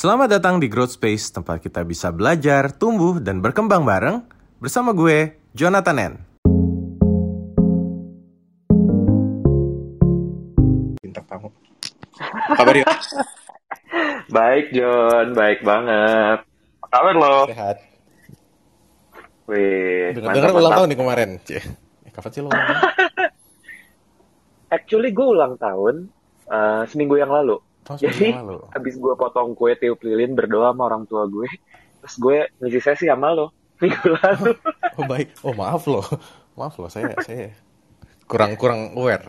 Selamat datang di Growth Space, tempat kita bisa belajar, tumbuh, dan berkembang bareng bersama gue, Jonathan N. Bintang tamu. Kabar ya? Baik John, baik banget. Apa kabar lo? Sehat. Wih, Dengar-dengar ulang tahun nih kemarin. Cie. Eh, kapan sih lo ulang tahun? Actually gue ulang tahun uh, seminggu yang lalu. Oh, Jadi lalu. abis gue potong kue tiup lilin berdoa sama orang tua gue, terus gue ngisi sesi sama lo minggu lalu. Oh baik. Oh maaf loh. Maaf loh saya saya kurang kurang aware.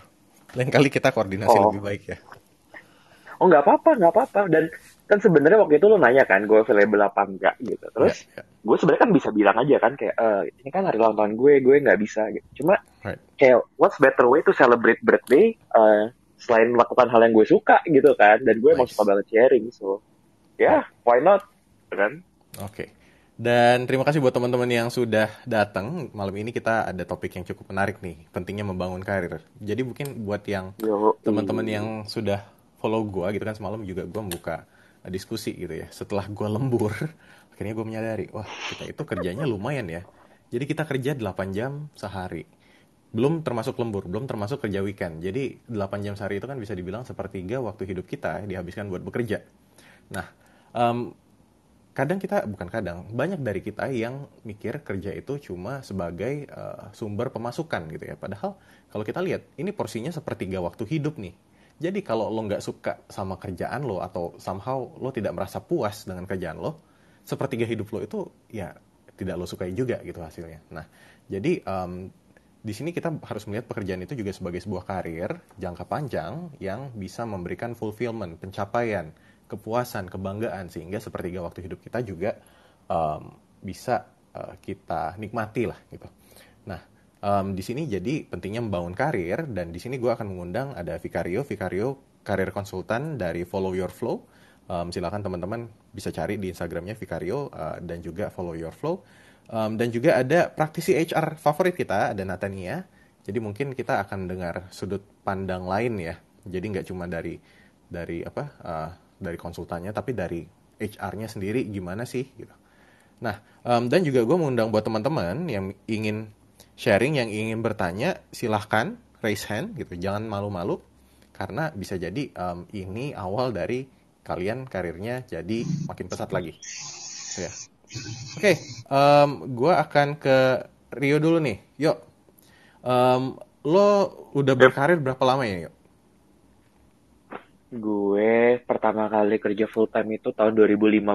Lain kali kita koordinasi Oh. lebih baik ya. Oh nggak apa-apa, nggak apa-apa. Dan kan sebenarnya waktu itu lo nanya kan gue available apa enggak gitu. Terus Ya, ya. gue sebenarnya kan bisa bilang aja kan kayak "Eh, ini kan hari ulang tahun gue, gue nggak bisa gitu. Cuma Right. kayak what's better way to celebrate birthday eh, selain melakukan hal yang gue suka gitu kan dan gue emang Nice. suka banget sharing so ya why not kan Oke. Dan terima kasih buat teman-teman yang sudah datang. Malam ini kita ada topik yang cukup menarik nih, pentingnya membangun karir. Jadi mungkin buat yang teman-teman yang sudah follow gua gitu kan semalam juga gua membuka diskusi gitu ya. Setelah gua lembur, akhirnya gua menyadari, wah kita itu kerjanya lumayan ya. Jadi kita kerja 8 jam sehari. Belum termasuk lembur, belum termasuk kerja weekend. Jadi 8 jam sehari itu kan bisa dibilang sepertiga waktu hidup kita ya, dihabiskan buat bekerja. Nah, em, kadang kita bukan kadang banyak dari kita yang mikir kerja itu cuma sebagai eh, sumber pemasukan gitu ya padahal kalau kita lihat ini porsinya sepertiga waktu hidup nih jadi kalau lo nggak suka sama kerjaan lo atau somehow lo tidak merasa puas dengan kerjaan lo sepertiga hidup lo itu ya tidak lo sukai juga gitu hasilnya nah jadi em, di sini kita harus melihat pekerjaan itu juga sebagai sebuah karir jangka panjang yang bisa memberikan fulfillment, pencapaian, kepuasan, kebanggaan sehingga sepertiga waktu hidup kita juga em, bisa eh, kita nikmati lah gitu. Nah, em, di sini jadi pentingnya membangun karir dan di sini gue akan mengundang ada Vicario, Vicario karir konsultan dari Follow Your Flow. Em, silakan teman-teman bisa cari di Instagramnya Vicario eh, dan juga Follow Your Flow. Em, dan juga ada praktisi HR favorit kita, ada Natania. Jadi mungkin kita akan dengar sudut pandang lain ya. Jadi nggak cuma dari dari apa eh, dari konsultannya, tapi dari HR-nya sendiri gimana sih gitu. Nah, em, dan juga gue mengundang buat teman-teman yang ingin sharing, yang ingin bertanya, silahkan raise hand gitu, jangan malu-malu karena bisa jadi em, ini awal dari kalian karirnya jadi makin pesat lagi. Ya. Oke, em, gue akan ke Rio dulu nih. Yuk, Em, lo udah berkarir berapa lama ya? Yuk? gue pertama kali kerja full time itu tahun 2015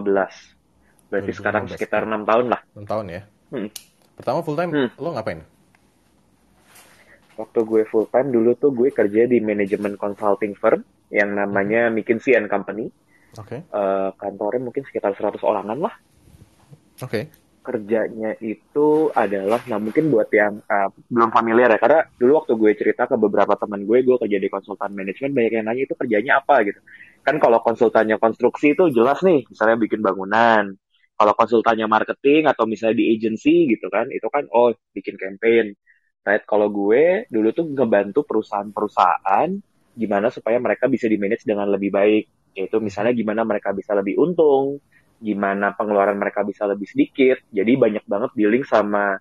berarti 2015. sekarang sekitar enam tahun lah 6 tahun ya. Hmm. Pertama full time, Hmm. lo ngapain? waktu gue full time dulu tuh gue kerja di manajemen consulting firm yang namanya McKinsey and Company Oke, Eh, kantornya mungkin sekitar 100 orangan lah oke, kerjanya itu adalah nah mungkin buat yang uh, belum familiar ya karena dulu waktu gue cerita ke beberapa teman gue gue kerja di konsultan manajemen banyak yang nanya itu kerjanya apa gitu. Kan kalau konsultannya konstruksi itu jelas nih misalnya bikin bangunan. Kalau konsultannya marketing atau misalnya di agency gitu kan itu kan oh bikin campaign. Right? Kalau gue dulu tuh ngebantu perusahaan-perusahaan gimana supaya mereka bisa di manage dengan lebih baik. Yaitu misalnya gimana mereka bisa lebih untung gimana pengeluaran mereka bisa lebih sedikit. Jadi banyak banget dealing sama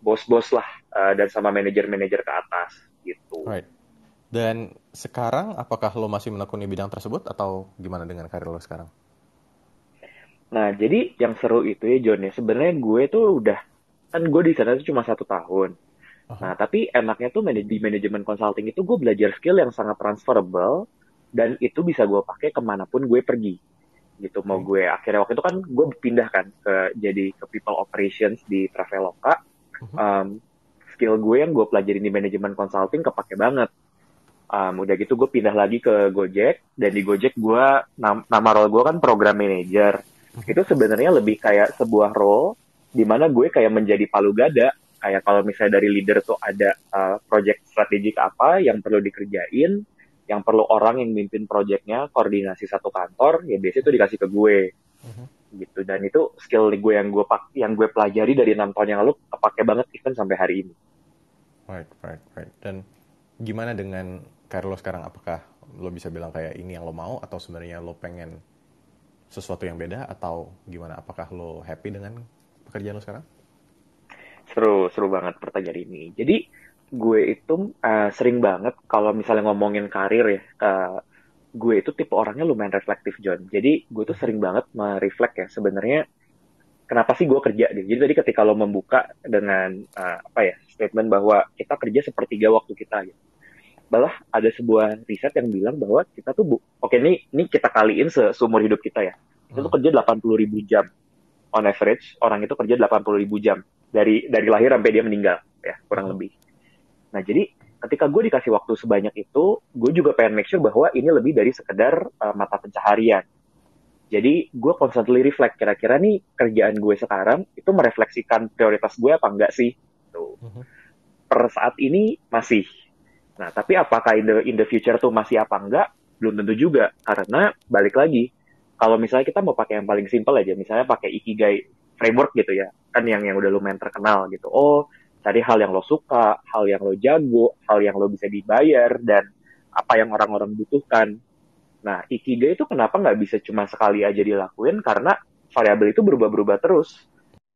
bos-bos lah eh, dan sama manajer-manajer ke atas gitu. right. Dan sekarang apakah lo masih menekuni bidang tersebut atau gimana dengan karir lo sekarang? Nah, jadi yang seru itu ya John ya, sebenarnya gue tuh udah kan gue di sana tuh cuma satu tahun. Aha. Nah, tapi enaknya tuh manaj- di manajemen consulting itu gue belajar skill yang sangat transferable dan itu bisa gue pakai ke mana pun gue pergi gitu mau gue akhirnya waktu itu kan gue pindah kan ke jadi ke people operations di Traveloka Mhm. um, skill gue yang gue pelajarin di manajemen consulting kepake banget. Um, udah gitu gue pindah lagi ke Gojek dan di Gojek gue nam- nama role gue kan program manager. Itu sebenarnya lebih kayak sebuah role di mana gue kayak menjadi palu gada. Kayak kalau misalnya dari leader tuh ada uh, project strategik apa yang perlu dikerjain, yang perlu orang yang mimpin projectnya koordinasi satu kantor, ya biasanya itu dikasih ke gue Mhm. gitu dan itu skill gue yang gue pak yang gue pelajari dari enam tahun yang lalu kepake banget even sampai hari ini Right, right, right. Dan gimana dengan karir lo sekarang? Apakah lo bisa bilang kayak ini yang lo mau atau sebenarnya lo pengen sesuatu yang beda atau gimana? Apakah lo happy dengan pekerjaan lo sekarang? Seru, seru banget pertanyaan ini. Jadi gue itu uh, sering banget kalau misalnya ngomongin karir ya, uh, gue itu tipe orangnya lumayan reflektif John. Jadi gue tuh sering banget mereflek ya sebenarnya kenapa sih gue kerja gitu. Jadi tadi ketika lo membuka dengan uh, apa ya statement bahwa kita kerja sepertiga waktu kita gitu. Malah ada sebuah riset yang bilang bahwa kita tuh bu, oke ini ini kita kaliin se seumur hidup kita ya. Kita tuh hmm. kerja 80 ribu jam on average orang itu kerja 80 ribu jam dari dari lahir sampai dia meninggal ya kurang hmm. lebih. Nah jadi ketika gue dikasih waktu sebanyak itu, gue juga pengen make sure bahwa ini lebih dari sekedar uh, mata pencaharian. Jadi gue constantly reflect kira-kira nih kerjaan gue sekarang itu merefleksikan prioritas gue apa enggak sih? Tuh. Hmm. Per saat ini masih. Nah tapi apakah in the, in the future tuh masih apa enggak? Belum tentu juga karena balik lagi kalau misalnya kita mau pakai yang paling simple aja, misalnya pakai Ikigai framework gitu ya, kan yang yang udah lumayan terkenal gitu. Oh, cari hal yang lo suka, hal yang lo jago, hal yang lo bisa dibayar, dan apa yang orang-orang butuhkan. Nah, Ikigai itu kenapa nggak bisa cuma sekali aja dilakuin? Karena variabel itu berubah-berubah terus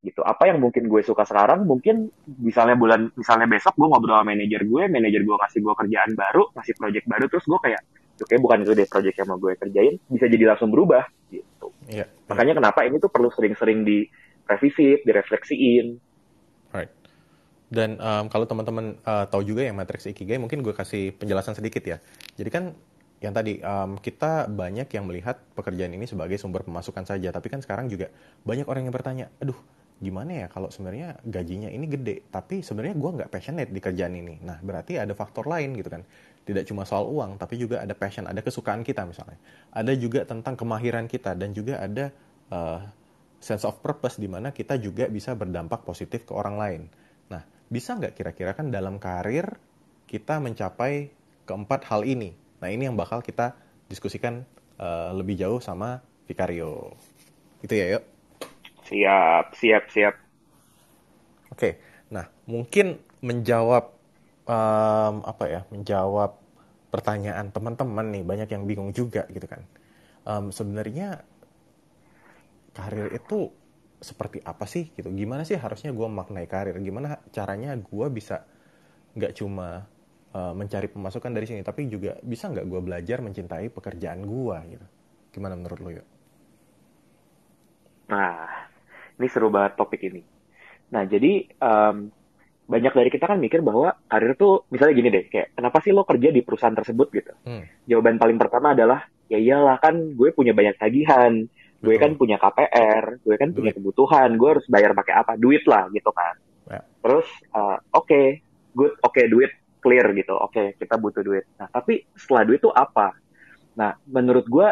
gitu. Apa yang mungkin gue suka sekarang, mungkin misalnya bulan, misalnya besok gue ngobrol sama manajer gue, manajer gue kasih gue kerjaan baru, kasih project baru, terus gue kayak, oke kayak bukan itu deh project yang mau gue kerjain bisa jadi langsung berubah gitu yeah, yeah. makanya kenapa ini tuh perlu sering-sering di revisi direfleksiin dan um, kalau teman-teman uh, tahu juga yang matriks ikigai mungkin gue kasih penjelasan sedikit ya jadi kan yang tadi um, kita banyak yang melihat pekerjaan ini sebagai sumber pemasukan saja tapi kan sekarang juga banyak orang yang bertanya aduh gimana ya kalau sebenarnya gajinya ini gede tapi sebenarnya gue nggak passionate di kerjaan ini nah berarti ada faktor lain gitu kan tidak cuma soal uang, tapi juga ada passion, ada kesukaan kita misalnya. Ada juga tentang kemahiran kita dan juga ada uh, sense of purpose di mana kita juga bisa berdampak positif ke orang lain. Bisa nggak kira-kira kan dalam karir kita mencapai keempat hal ini? Nah, ini yang bakal kita diskusikan uh, lebih jauh sama Vicario. Itu ya, yuk. Siap, siap, siap. Oke, nah mungkin menjawab um, apa ya menjawab pertanyaan teman-teman nih banyak yang bingung juga gitu kan um, sebenarnya karir itu seperti apa sih gitu? Gimana sih harusnya gue maknai karir? Gimana caranya gue bisa nggak cuma uh, mencari pemasukan dari sini tapi juga bisa nggak gue belajar mencintai pekerjaan gue gitu? Gimana menurut lo yuk? Nah ini seru banget topik ini. Nah jadi um, banyak dari kita kan mikir bahwa karir tuh misalnya gini deh kayak kenapa sih lo kerja di perusahaan tersebut gitu? Hmm. jawaban paling pertama adalah ya iyalah kan gue punya banyak tagihan gue kan punya KPR gue kan duit. punya kebutuhan gue harus bayar pakai apa duit lah gitu kan ya. terus uh, oke okay, good oke okay, duit clear gitu oke okay, kita butuh duit nah tapi setelah duit itu apa nah menurut gue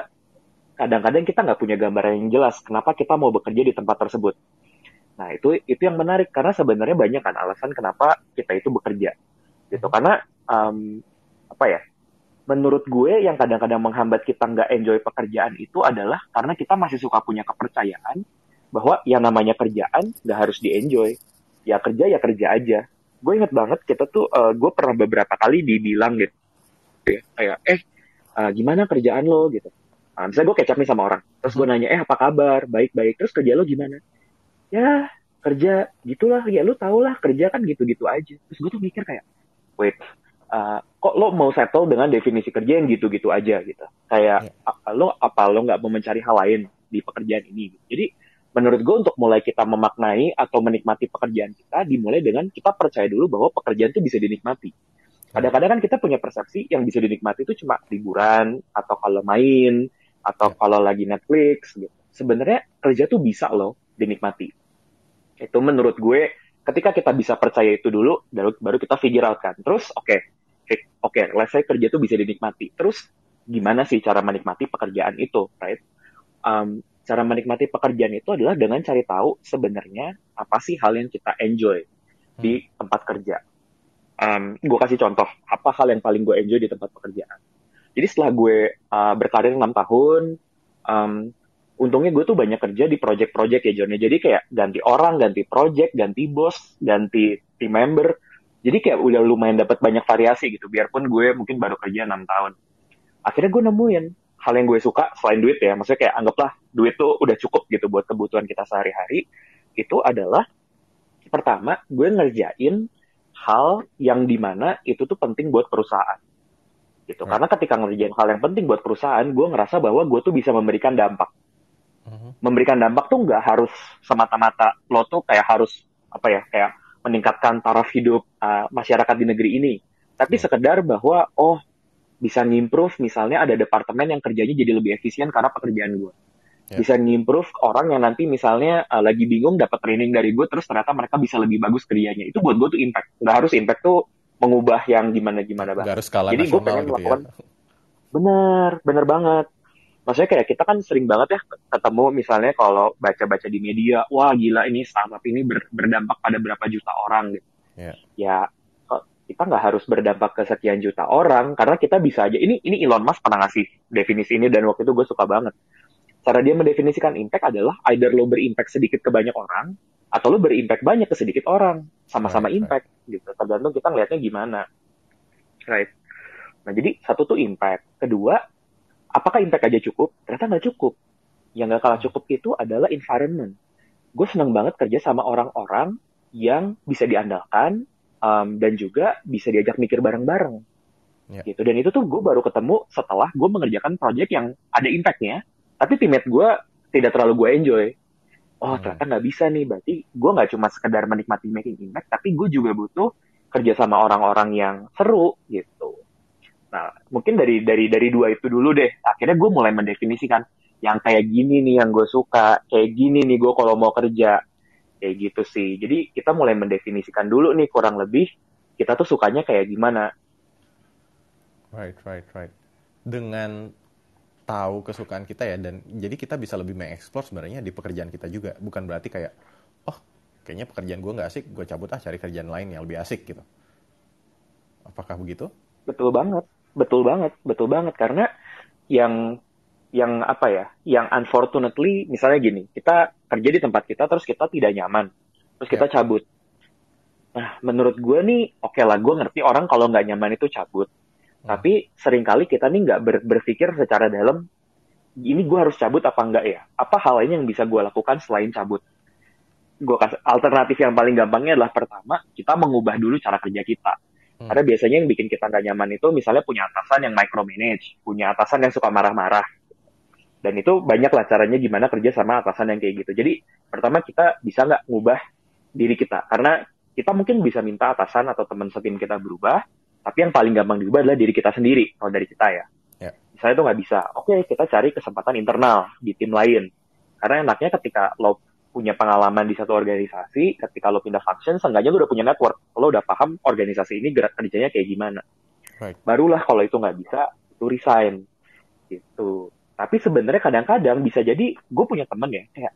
kadang-kadang kita nggak punya gambaran yang jelas kenapa kita mau bekerja di tempat tersebut Nah, itu itu yang menarik karena sebenarnya banyak kan alasan kenapa kita itu bekerja. Gitu. Karena um, apa ya? Menurut gue yang kadang-kadang menghambat kita nggak enjoy pekerjaan itu adalah karena kita masih suka punya kepercayaan bahwa yang namanya kerjaan nggak harus di-enjoy. Ya kerja ya kerja aja. Gue inget banget kita tuh uh, gue pernah beberapa kali dibilang gitu ya, kayak eh uh, gimana kerjaan lo gitu. Nah, misalnya gue kecap nih sama orang, terus gue nanya, eh apa kabar, baik-baik, terus kerja lo gimana? ya kerja gitulah ya lu tau lah kerja kan gitu-gitu aja terus gue tuh mikir kayak wait uh, kok lo mau settle dengan definisi kerja yang gitu-gitu aja gitu kayak yeah. lo apa lo nggak mau mencari hal lain di pekerjaan ini gitu. jadi menurut gue untuk mulai kita memaknai atau menikmati pekerjaan kita dimulai dengan kita percaya dulu bahwa pekerjaan itu bisa dinikmati kadang-kadang kan kita punya persepsi yang bisa dinikmati itu cuma liburan atau kalau main atau yeah. kalau lagi Netflix gitu sebenarnya kerja tuh bisa loh dinikmati itu menurut gue ketika kita bisa percaya itu dulu baru baru kita figure out kan terus oke okay, oke okay, let's say kerja itu bisa dinikmati terus gimana sih cara menikmati pekerjaan itu right um, cara menikmati pekerjaan itu adalah dengan cari tahu sebenarnya apa sih hal yang kita enjoy di hmm. tempat kerja um, gue kasih contoh apa hal yang paling gue enjoy di tempat pekerjaan jadi setelah gue uh, berkarir enam tahun um, untungnya gue tuh banyak kerja di project-project ya John ya. Jadi kayak ganti orang, ganti project, ganti bos, ganti team member. Jadi kayak udah lumayan dapat banyak variasi gitu. Biarpun gue mungkin baru kerja enam tahun. Akhirnya gue nemuin hal yang gue suka selain duit ya, maksudnya kayak anggaplah duit tuh udah cukup gitu buat kebutuhan kita sehari-hari, itu adalah pertama gue ngerjain hal yang di mana itu tuh penting buat perusahaan gitu. Karena ketika ngerjain hal yang penting buat perusahaan, gue ngerasa bahwa gue tuh bisa memberikan dampak. Uh-huh. Memberikan dampak tuh nggak harus semata-mata lo tuh kayak harus apa ya kayak meningkatkan taraf hidup uh, masyarakat di negeri ini, tapi uh-huh. sekedar bahwa oh bisa ngimprove misalnya ada departemen yang kerjanya jadi lebih efisien karena pekerjaan gue. Yeah. Bisa ngimprove orang yang nanti misalnya uh, lagi bingung dapat training dari gue terus ternyata mereka bisa lebih bagus kerjanya. Itu buat gue tuh impact. Nggak harus impact tuh mengubah yang gimana gimana banget. harus skala Jadi gue pengen gitu melakukan. Ya. Bener, bener banget. Maksudnya kayak kita kan sering banget ya ketemu misalnya kalau baca-baca di media, wah gila ini startup ini ber, berdampak pada berapa juta orang gitu. Yeah. Ya kita nggak harus berdampak ke sekian juta orang karena kita bisa aja ini ini Elon Musk pernah ngasih definisi ini dan waktu itu gue suka banget. Cara dia mendefinisikan impact adalah either lo berimpact sedikit ke banyak orang atau lo berimpact banyak ke sedikit orang sama-sama right, impact right. gitu tergantung kita ngelihatnya gimana right nah jadi satu tuh impact kedua apakah impact aja cukup? Ternyata nggak cukup. Yang nggak kalah cukup itu adalah environment. Gue seneng banget kerja sama orang-orang yang bisa diandalkan um, dan juga bisa diajak mikir bareng-bareng. Yeah. gitu. Dan itu tuh gue baru ketemu setelah gue mengerjakan project yang ada impactnya tapi teammate gue tidak terlalu gue enjoy. Oh hmm. ternyata nggak bisa nih. Berarti gue nggak cuma sekedar menikmati making impact tapi gue juga butuh kerja sama orang-orang yang seru gitu nah mungkin dari dari dari dua itu dulu deh. Akhirnya gue mulai mendefinisikan yang kayak gini nih yang gue suka kayak gini nih gue kalau mau kerja. Kayak gitu sih. Jadi kita mulai mendefinisikan dulu nih kurang lebih kita tuh sukanya kayak gimana. Right right right. Dengan tahu kesukaan kita ya dan jadi kita bisa lebih mengeksplor sebenarnya di pekerjaan kita juga. Bukan berarti kayak oh kayaknya pekerjaan gue nggak asik gue cabut ah cari kerjaan lain yang lebih asik gitu. Apakah begitu? Betul banget betul banget betul banget karena yang yang apa ya yang unfortunately misalnya gini kita kerja di tempat kita terus kita tidak nyaman terus kita yeah. cabut nah menurut gue nih oke okay lah gue ngerti orang kalau nggak nyaman itu cabut tapi sering kali kita nih nggak ber berpikir secara dalam, ini gue harus cabut apa enggak ya? Apa hal lain yang bisa gue lakukan selain cabut? Gue kasih alternatif yang paling gampangnya adalah pertama kita mengubah dulu cara kerja kita. Hmm. Karena biasanya yang bikin kita nggak nyaman itu misalnya punya atasan yang micromanage, punya atasan yang suka marah-marah. Dan itu banyak lah caranya gimana kerja sama atasan yang kayak gitu. Jadi pertama kita bisa nggak ngubah diri kita. Karena kita mungkin bisa minta atasan atau teman setim kita berubah, tapi yang paling gampang diubah adalah diri kita sendiri, kalau dari kita ya. Yeah. Misalnya itu nggak bisa, oke okay, kita cari kesempatan internal di tim lain. Karena enaknya ketika lo punya pengalaman di satu organisasi, ketika lo pindah function, seenggaknya lo udah punya network. Lo udah paham organisasi ini gerak kerjanya kayak gimana. Right. Barulah kalau itu nggak bisa, itu resign. Gitu. Tapi sebenarnya kadang-kadang bisa jadi gue punya temen ya, kayak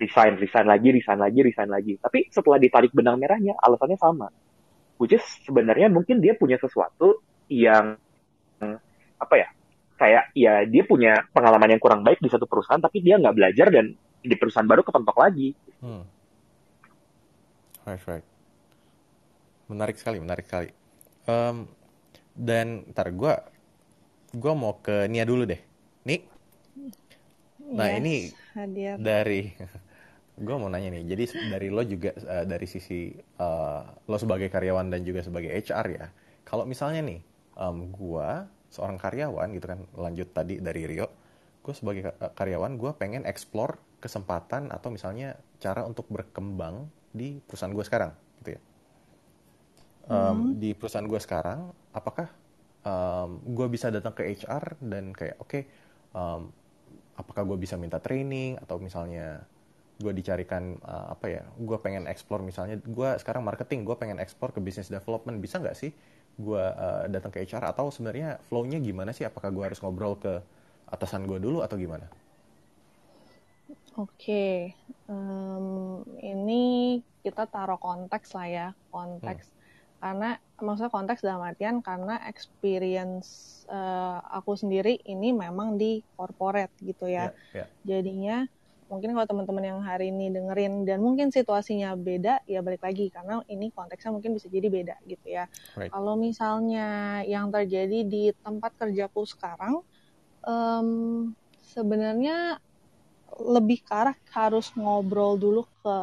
resign, resign lagi, resign lagi, resign lagi. Tapi setelah ditarik benang merahnya, alasannya sama which is sebenarnya mungkin dia punya sesuatu yang apa ya kayak ya dia punya pengalaman yang kurang baik di satu perusahaan tapi dia nggak belajar dan di perusahaan baru kepentok lagi. Hmm. Right, right. Menarik sekali, menarik sekali. Um, dan ntar gue gue mau ke Nia dulu deh. Nih. Nah yes, ini hadir. dari gue mau nanya nih jadi dari lo juga uh, dari sisi uh, lo sebagai karyawan dan juga sebagai HR ya kalau misalnya nih um, gue seorang karyawan gitu kan lanjut tadi dari Rio gue sebagai karyawan gue pengen explore kesempatan atau misalnya cara untuk berkembang di perusahaan gue sekarang gitu ya um, hmm. di perusahaan gue sekarang apakah um, gue bisa datang ke HR dan kayak oke okay, um, apakah gue bisa minta training atau misalnya gue dicarikan uh, apa ya gue pengen explore misalnya gue sekarang marketing gue pengen explore ke business development bisa nggak sih gue uh, datang ke HR atau sebenarnya flow-nya gimana sih apakah gue harus ngobrol ke atasan gue dulu atau gimana? Oke, okay. um, ini kita taruh konteks lah ya konteks hmm. karena maksudnya konteks dalam artian karena experience uh, aku sendiri ini memang di corporate gitu ya, yeah, yeah. jadinya mungkin kalau teman-teman yang hari ini dengerin dan mungkin situasinya beda ya balik lagi karena ini konteksnya mungkin bisa jadi beda gitu ya. Right. Kalau misalnya yang terjadi di tempat kerjaku sekarang um, sebenarnya lebih ke arah harus ngobrol dulu ke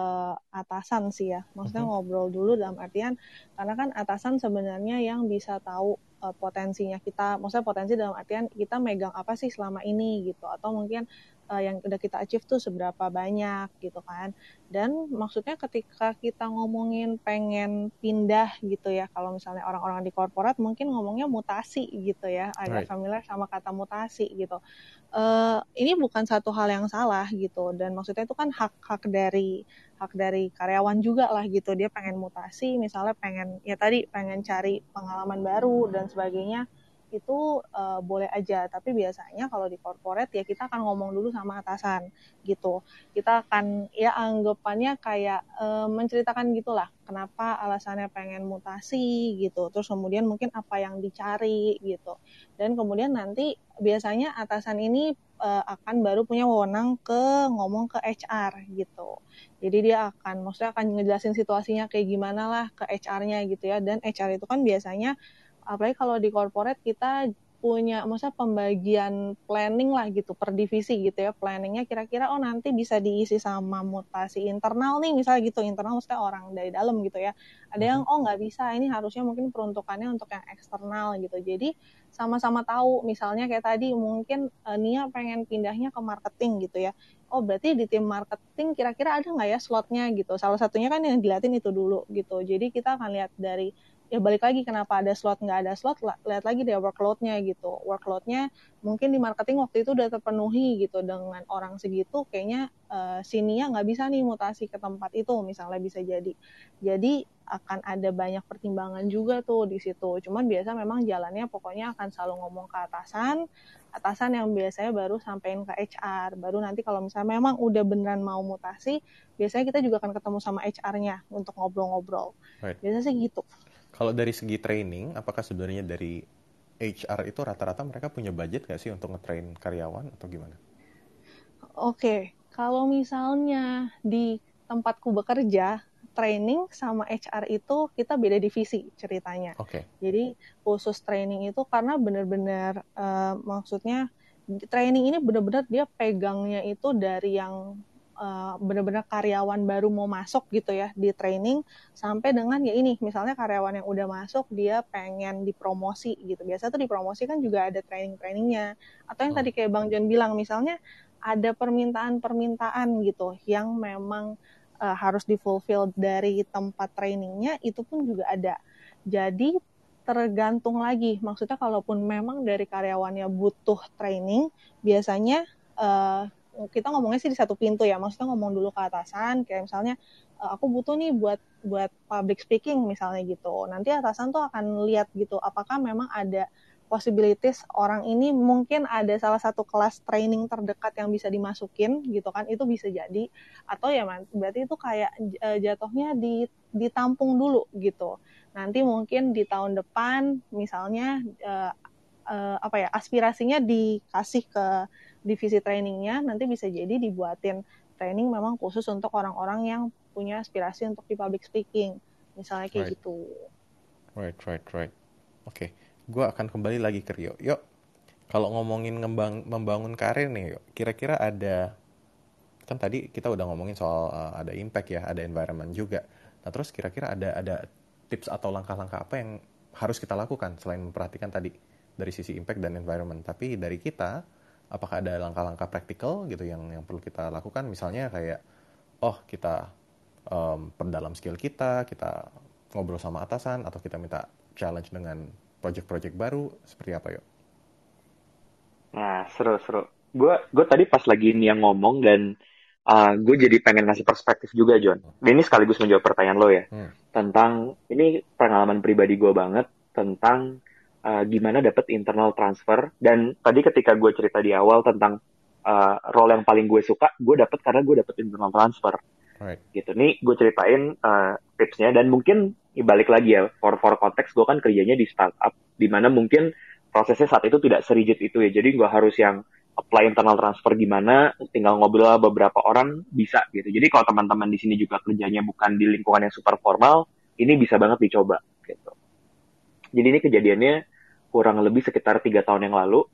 atasan sih ya. Maksudnya uh-huh. ngobrol dulu dalam artian karena kan atasan sebenarnya yang bisa tahu uh, potensinya kita. Maksudnya potensi dalam artian kita megang apa sih selama ini gitu atau mungkin uh, yang udah kita achieve tuh seberapa banyak gitu kan. Dan maksudnya ketika kita ngomongin pengen pindah gitu ya, kalau misalnya orang-orang di korporat mungkin ngomongnya mutasi gitu ya, agak right. familiar sama kata mutasi gitu. Uh, ini bukan satu hal yang salah gitu dan maksudnya itu kan hak-hak dari hak dari karyawan juga lah gitu dia pengen mutasi misalnya pengen ya tadi pengen cari pengalaman baru dan sebagainya itu uh, boleh aja. Tapi biasanya kalau di corporate ya kita akan ngomong dulu sama atasan gitu. Kita akan ya anggapannya kayak uh, menceritakan gitulah kenapa alasannya pengen mutasi gitu. Terus kemudian mungkin apa yang dicari gitu. Dan kemudian nanti biasanya atasan ini uh, akan baru punya wewenang ke ngomong ke HR gitu. Jadi dia akan maksudnya akan ngejelasin situasinya kayak gimana lah ke HR-nya gitu ya. Dan HR itu kan biasanya apalagi kalau di corporate kita punya masa pembagian planning lah gitu per divisi gitu ya planningnya kira-kira oh nanti bisa diisi sama mutasi internal nih misalnya gitu internal maksudnya orang dari dalam gitu ya. Ada yang oh nggak bisa ini harusnya mungkin peruntukannya untuk yang eksternal gitu. Jadi sama-sama tahu misalnya kayak tadi mungkin uh, Nia pengen pindahnya ke marketing gitu ya. Oh berarti di tim marketing kira-kira ada nggak ya slotnya gitu? Salah satunya kan yang dilihatin itu dulu gitu. Jadi kita akan lihat dari ya balik lagi kenapa ada slot nggak ada slot lihat lagi deh workloadnya gitu. Workloadnya mungkin di marketing waktu itu udah terpenuhi gitu dengan orang segitu kayaknya uh, sinia nggak bisa nih mutasi ke tempat itu misalnya bisa jadi. Jadi akan ada banyak pertimbangan juga tuh di situ. Cuman biasa memang jalannya pokoknya akan selalu ngomong ke atasan atasan yang biasanya baru sampein ke HR baru nanti kalau misalnya memang udah beneran mau mutasi biasanya kita juga akan ketemu sama HR-nya untuk ngobrol-ngobrol. Right. biasanya sih gitu kalau dari segi training, apakah sebenarnya dari HR itu rata-rata mereka punya budget nggak sih untuk ngetrain karyawan atau gimana? Oke, kalau misalnya di tempatku bekerja, training sama HR itu kita beda divisi ceritanya. Oke. Okay. Jadi khusus training itu karena benar-benar uh, maksudnya training ini benar-benar dia pegangnya itu dari yang uh, benar-benar karyawan baru mau masuk gitu ya di training sampai dengan ya ini misalnya karyawan yang udah masuk dia pengen dipromosi gitu. Biasa tuh dipromosi kan juga ada training trainingnya atau yang oh. tadi kayak bang John bilang misalnya ada permintaan-permintaan gitu yang memang uh, harus difulfill dari tempat trainingnya itu pun juga ada. Jadi tergantung lagi. Maksudnya kalaupun memang dari karyawannya butuh training biasanya uh, kita ngomongnya sih di satu pintu ya. Maksudnya ngomong dulu ke atasan kayak misalnya e, aku butuh nih buat buat public speaking misalnya gitu. Nanti atasan tuh akan lihat gitu apakah memang ada possibilities orang ini mungkin ada salah satu kelas training terdekat yang bisa dimasukin gitu kan itu bisa jadi. Atau ya berarti itu kayak e, jatuhnya di ditampung dulu gitu. Nanti mungkin di tahun depan misalnya uh, apa ya aspirasinya dikasih ke divisi trainingnya nanti bisa jadi dibuatin training memang khusus untuk orang-orang yang punya aspirasi untuk di public speaking. Misalnya kayak right. gitu. Right right right. Oke okay. gue akan kembali lagi ke Rio. Yuk kalau ngomongin ngembang membangun karir nih yuk kira-kira ada kan tadi kita udah ngomongin soal uh, ada impact ya ada environment juga. Nah terus kira-kira ada ada tips atau langkah-langkah apa yang harus kita lakukan selain memperhatikan tadi dari sisi impact dan environment? Tapi dari kita apakah ada langkah-langkah praktikal gitu yang yang perlu kita lakukan? Misalnya kayak oh kita um, perdalam skill kita kita ngobrol sama atasan atau kita minta challenge dengan project-project baru seperti apa yuk? Nah seru seru. Gue gue tadi pas lagi ini yang ngomong dan uh, gue jadi pengen ngasih perspektif juga John. Ini sekaligus menjawab pertanyaan lo ya hmm. tentang ini pengalaman pribadi gue banget tentang uh, gimana dapat internal transfer. Dan tadi ketika gue cerita di awal tentang uh, role yang paling gue suka gue dapet karena gue dapet internal transfer. Right. gitu. Nih gue ceritain uh, tipsnya. Dan mungkin balik lagi ya for for konteks gue kan kerjanya di startup di mana mungkin prosesnya saat itu tidak serigid itu ya. Jadi gue harus yang apply internal transfer gimana tinggal ngobrol beberapa orang bisa gitu. Jadi kalau teman-teman di sini juga kerjanya bukan di lingkungan yang super formal ini bisa banget dicoba gitu. Jadi ini kejadiannya kurang lebih sekitar tiga tahun yang lalu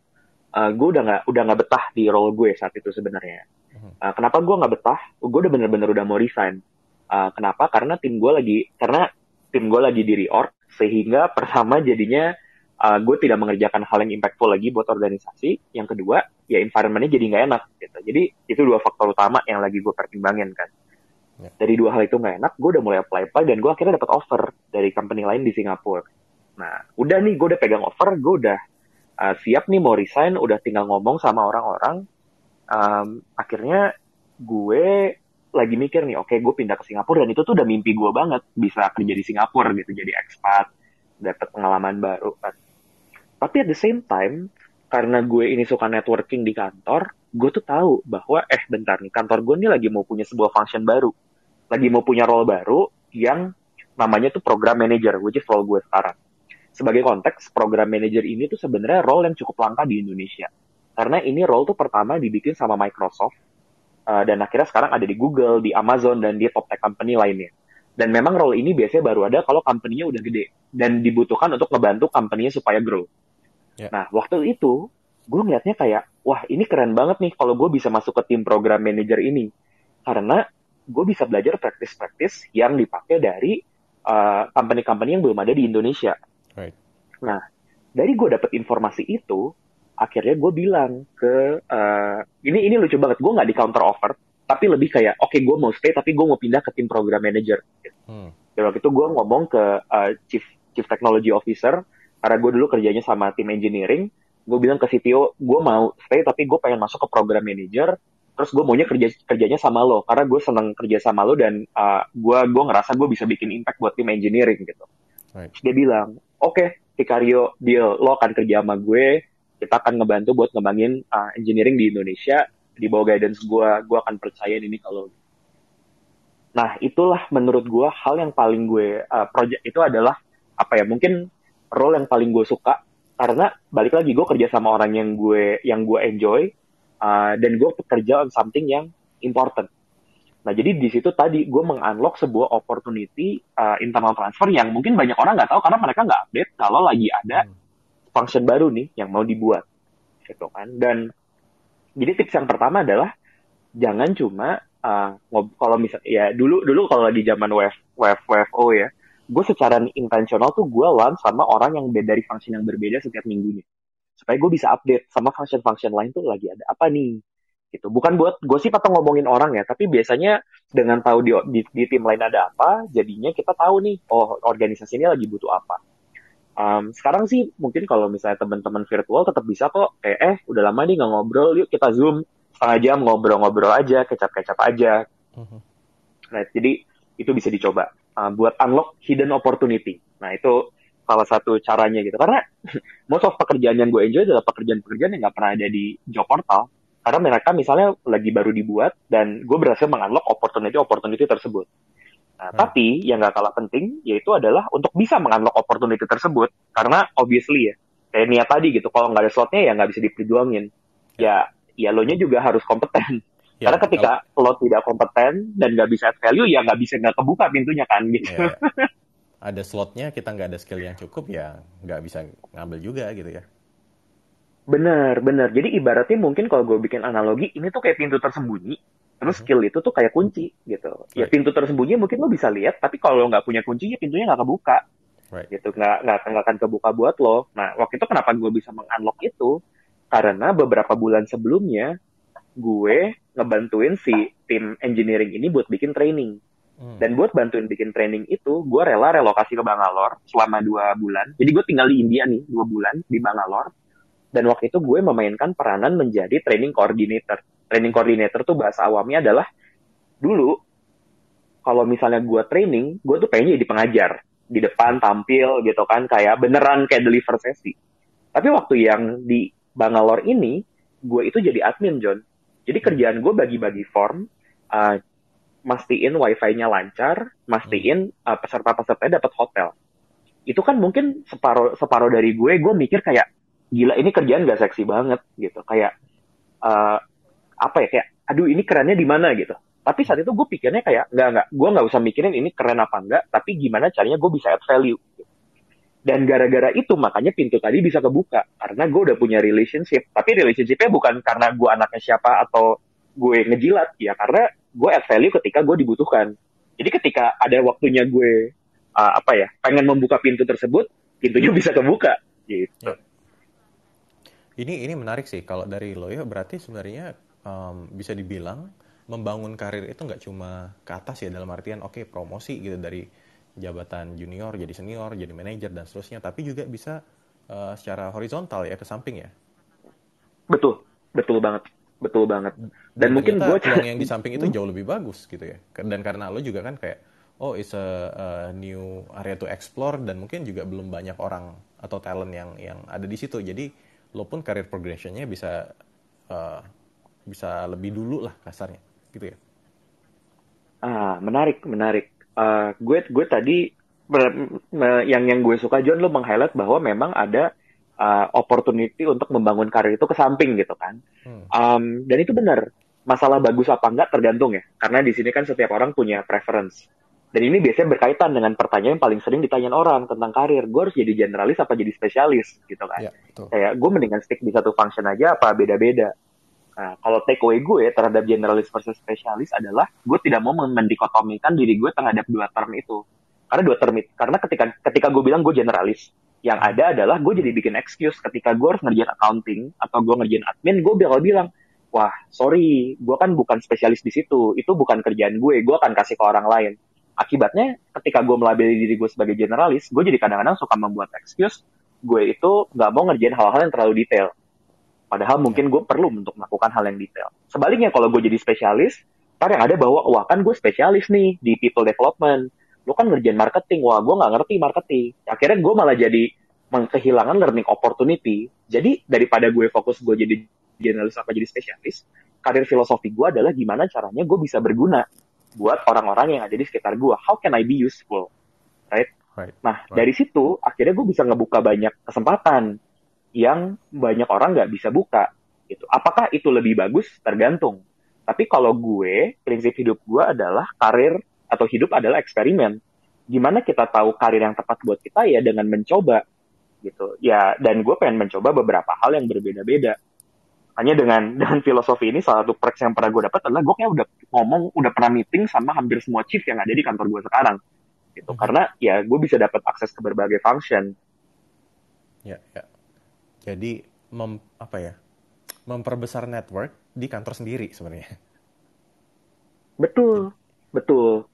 uh, gue udah nggak udah nggak betah di role gue saat itu sebenarnya. Uh, kenapa gue nggak betah? Gue udah bener-bener udah mau resign. Uh, kenapa? Karena tim gue lagi karena tim gue lagi di reorg sehingga pertama jadinya uh, gue tidak mengerjakan hal yang impactful lagi buat organisasi. Yang kedua, ya environmentnya jadi nggak enak gitu. Jadi itu dua faktor utama yang lagi gue pertimbangin kan. Ya. Dari dua hal itu nggak enak, gue udah mulai apply apply dan gue akhirnya dapat offer dari company lain di Singapura. Nah, udah nih gue udah pegang offer, gue udah uh, siap nih mau resign, udah tinggal ngomong sama orang-orang. Um, akhirnya gue lagi mikir nih, oke okay, gue pindah ke Singapura dan itu tuh udah mimpi gue banget bisa kerja di Singapura gitu, jadi expat, dapat pengalaman baru kan. Tapi at the same time, karena gue ini suka networking di kantor, gue tuh tahu bahwa eh bentar nih kantor gue ini lagi mau punya sebuah function baru, lagi mau punya role baru yang namanya tuh program manager, which is role gue sekarang. Sebagai konteks, program manager ini tuh sebenarnya role yang cukup langka di Indonesia. Karena ini role tuh pertama dibikin sama Microsoft, uh, dan akhirnya sekarang ada di Google, di Amazon, dan di top tech company lainnya. Dan memang role ini biasanya baru ada kalau company-nya udah gede, dan dibutuhkan untuk ngebantu company-nya supaya grow. Yeah. Nah, waktu itu, gue ngeliatnya kayak, wah ini keren banget nih kalau gue bisa masuk ke tim program manager ini. Karena gue bisa belajar praktis-praktis yang dipakai dari uh, company-company uh, yang belum ada di Indonesia. Right. Nah, dari gue dapet informasi itu, akhirnya gue bilang ke uh, ini ini lucu banget, gue nggak di counter offer, tapi lebih kayak oke okay, gue mau stay tapi gue mau pindah ke tim program manager. Hmm. Dan waktu itu gue ngomong ke uh, chief chief technology officer karena gue dulu kerjanya sama tim engineering, gue bilang ke CTO gue mau stay tapi gue pengen masuk ke program manager terus gue maunya kerja kerjanya sama lo karena gue seneng kerja sama lo dan uh, gue gue ngerasa gue bisa bikin impact buat tim engineering gitu right. dia bilang oke okay, Vicario deal. Lo akan kerja sama gue. Kita akan ngebantu buat ngembangin uh, engineering di Indonesia. Di bawah guidance gue gue akan percaya ini kalau nah itulah menurut gue hal yang paling gue uh, project itu adalah apa ya? Mungkin role yang paling gue suka. Karena balik lagi gue kerja sama orang yang gue yang gue enjoy uh, dan gue bekerja on something yang important Nah, jadi di situ tadi gue mengunlock sebuah opportunity uh, internal transfer yang mungkin banyak orang nggak tahu karena mereka nggak update kalau lagi ada hmm. function baru nih yang mau dibuat, gitu kan. Dan jadi tips yang pertama adalah jangan cuma uh, kalau misal ya dulu dulu kalau di zaman web web WFO ya, gue secara intensional tuh gue lawan sama orang yang beda dari function yang berbeda setiap minggunya supaya gue bisa update sama function-function lain tuh lagi ada apa nih gitu. Bukan buat gosip atau ngomongin orang ya tapi biasanya dengan tahu di, di, di tim lain ada apa jadinya kita tahu nih oh organisasi ini lagi butuh apa. Um, sekarang sih mungkin kalau misalnya teman-teman virtual tetap bisa kok. Kayak eh udah lama nih nggak ngobrol yuk kita zoom. Setengah jam ngobrol-ngobrol aja kecap-kecap aja. Uh-huh. right jadi itu bisa dicoba uh, buat unlock hidden opportunity. Nah itu salah satu caranya gitu. Karena most of pekerjaan yang gue enjoy adalah pekerjaan-pekerjaan yang nggak pernah ada di job portal karena mereka misalnya lagi baru dibuat dan gue berhasil mengunlock opportunity-opportunity tersebut. Nah, hmm. tapi yang gak kalah penting yaitu adalah untuk bisa mengunlock opportunity tersebut. Karena obviously ya kayak niat tadi gitu kalau nggak ada slotnya ya nggak bisa diperjuangin. Ya. Ya lo nya juga harus kompeten. Ya, karena ketika kalau... lo tidak kompeten dan nggak bisa add value ya nggak bisa nggak kebuka pintunya kan gitu. Ya. ada slotnya kita nggak ada skill yang cukup ya nggak bisa ngambil juga gitu ya Bener, bener. Jadi ibaratnya mungkin kalau gue bikin analogi, ini tuh kayak pintu tersembunyi. Terus mhm. skill itu tuh kayak kunci gitu. Ya pintu tersembunyi mungkin lo bisa lihat, tapi kalau lo nggak punya kunci, ya pintunya nggak kebuka. Right. Gitu, nggak nggak nggak akan kebuka buat lo. Nah, waktu itu kenapa gue bisa mengunlock itu? Karena beberapa bulan sebelumnya gue ngebantuin si tim engineering ini buat bikin training. Hmm. Dan buat bantuin bikin training itu, gue rela relokasi ke Bangalore selama dua bulan. Jadi gue tinggal di India nih, dua bulan di Bangalore dan waktu itu gue memainkan peranan menjadi training coordinator. Training coordinator tuh bahasa awamnya adalah dulu kalau misalnya gue training, gue tuh pengennya jadi pengajar di depan tampil gitu kan kayak beneran kayak deliver sesi. Tapi waktu yang di Bangalore ini, gue itu jadi admin John. Jadi kerjaan gue bagi-bagi form, uh, mastiin wifi-nya lancar, mastiin uh, peserta-pesertanya dapat hotel. Itu kan mungkin separuh separuh dari gue, gue mikir kayak gila ini kerjaan gak seksi banget gitu kayak uh, apa ya kayak aduh ini kerennya di mana gitu tapi saat itu gue pikirnya kayak nggak nggak gue nggak usah mikirin ini keren apa enggak tapi gimana caranya gue bisa add value gitu. Dan gara-gara itu makanya pintu tadi bisa kebuka karena gue udah punya relationship. Tapi relationshipnya bukan karena gue anaknya siapa atau gue ngejilat ya karena gue add value ketika gue dibutuhkan. Jadi ketika ada waktunya gue uh, apa ya pengen membuka pintu tersebut, pintunya bisa kebuka gitu. Ya. Ini ini menarik sih. Kalau dari lo ya berarti sebenarnya um, bisa dibilang membangun karir itu nggak cuma ke atas ya dalam artian oke okay, promosi gitu dari jabatan junior jadi senior jadi manajer dan seterusnya tapi juga bisa uh, secara horizontal ya ke samping ya? Betul. Betul banget. Betul banget. Dan, dan mungkin gue peluang yang di samping itu jauh lebih bagus gitu ya. Dan karena lo juga kan kayak oh it's a, a new area to explore dan mungkin juga belum banyak orang atau talent yang yang ada di situ. Jadi lo pun career progressionnya bisa uh, bisa lebih dulu lah kasarnya gitu ya ah menarik menarik uh, gue gue tadi yang yang gue suka John lo meng-highlight bahwa memang ada uh, opportunity untuk membangun karir itu ke samping gitu kan. Hmm. Um, dan itu benar. Masalah bagus apa enggak tergantung ya. Karena di sini kan setiap orang punya preference. Dan ini biasanya berkaitan dengan pertanyaan yang paling sering ditanyain orang tentang karir. Gue harus jadi generalis apa jadi spesialis gitu kan. Ya, Kayak gue mendingan stick di satu function aja apa beda-beda. Nah, kalau takeaway gue terhadap generalis versus spesialis adalah gue tidak mau mendikotomikan diri gue terhadap dua term itu. Karena dua term itu, karena ketika ketika gue bilang gue generalis, yang ada adalah gue jadi bikin excuse ketika gue harus ngerjain accounting atau gue ngerjain admin, gue bakal bilang, wah sorry, gue kan bukan spesialis di situ, itu bukan kerjaan gue, gue akan kasih ke orang lain. Akibatnya ketika gue melabeli diri gue sebagai generalis, gue jadi kadang-kadang suka membuat excuse, gue itu nggak mau ngerjain hal-hal yang terlalu detail Padahal mungkin gue perlu untuk melakukan hal yang detail. Sebaliknya kalau gue jadi spesialis, ntar yang ada bahwa, wah kan gue spesialis nih di people development. Lo kan ngerjain marketing, wah gue nggak ngerti marketing. Akhirnya gue malah jadi kehilangan learning opportunity. Jadi daripada gue fokus gue jadi generalis apa jadi spesialis, karir filosofi gue adalah gimana caranya gue bisa berguna buat orang-orang yang ada di sekitar gue. How can I be useful? Right? right. Nah, right. dari situ akhirnya gue bisa ngebuka banyak kesempatan yang banyak orang nggak bisa buka gitu. Apakah itu lebih bagus? Tergantung. Tapi kalau gue, prinsip hidup gue adalah karir atau hidup adalah eksperimen. Gimana kita tahu karir yang tepat buat kita ya dengan mencoba gitu. Ya dan gue pengen mencoba beberapa hal yang berbeda-beda. Hanya dengan dengan filosofi ini salah satu perks yang pernah gue dapat adalah gue kayak udah ngomong, udah pernah meeting sama hampir semua chief yang ada di kantor gue sekarang. Gitu. Hmm. Karena ya gue bisa dapat akses ke berbagai function. Ya, ya. Jadi mem, apa ya? Memperbesar network di kantor sendiri sebenarnya. Betul, betul.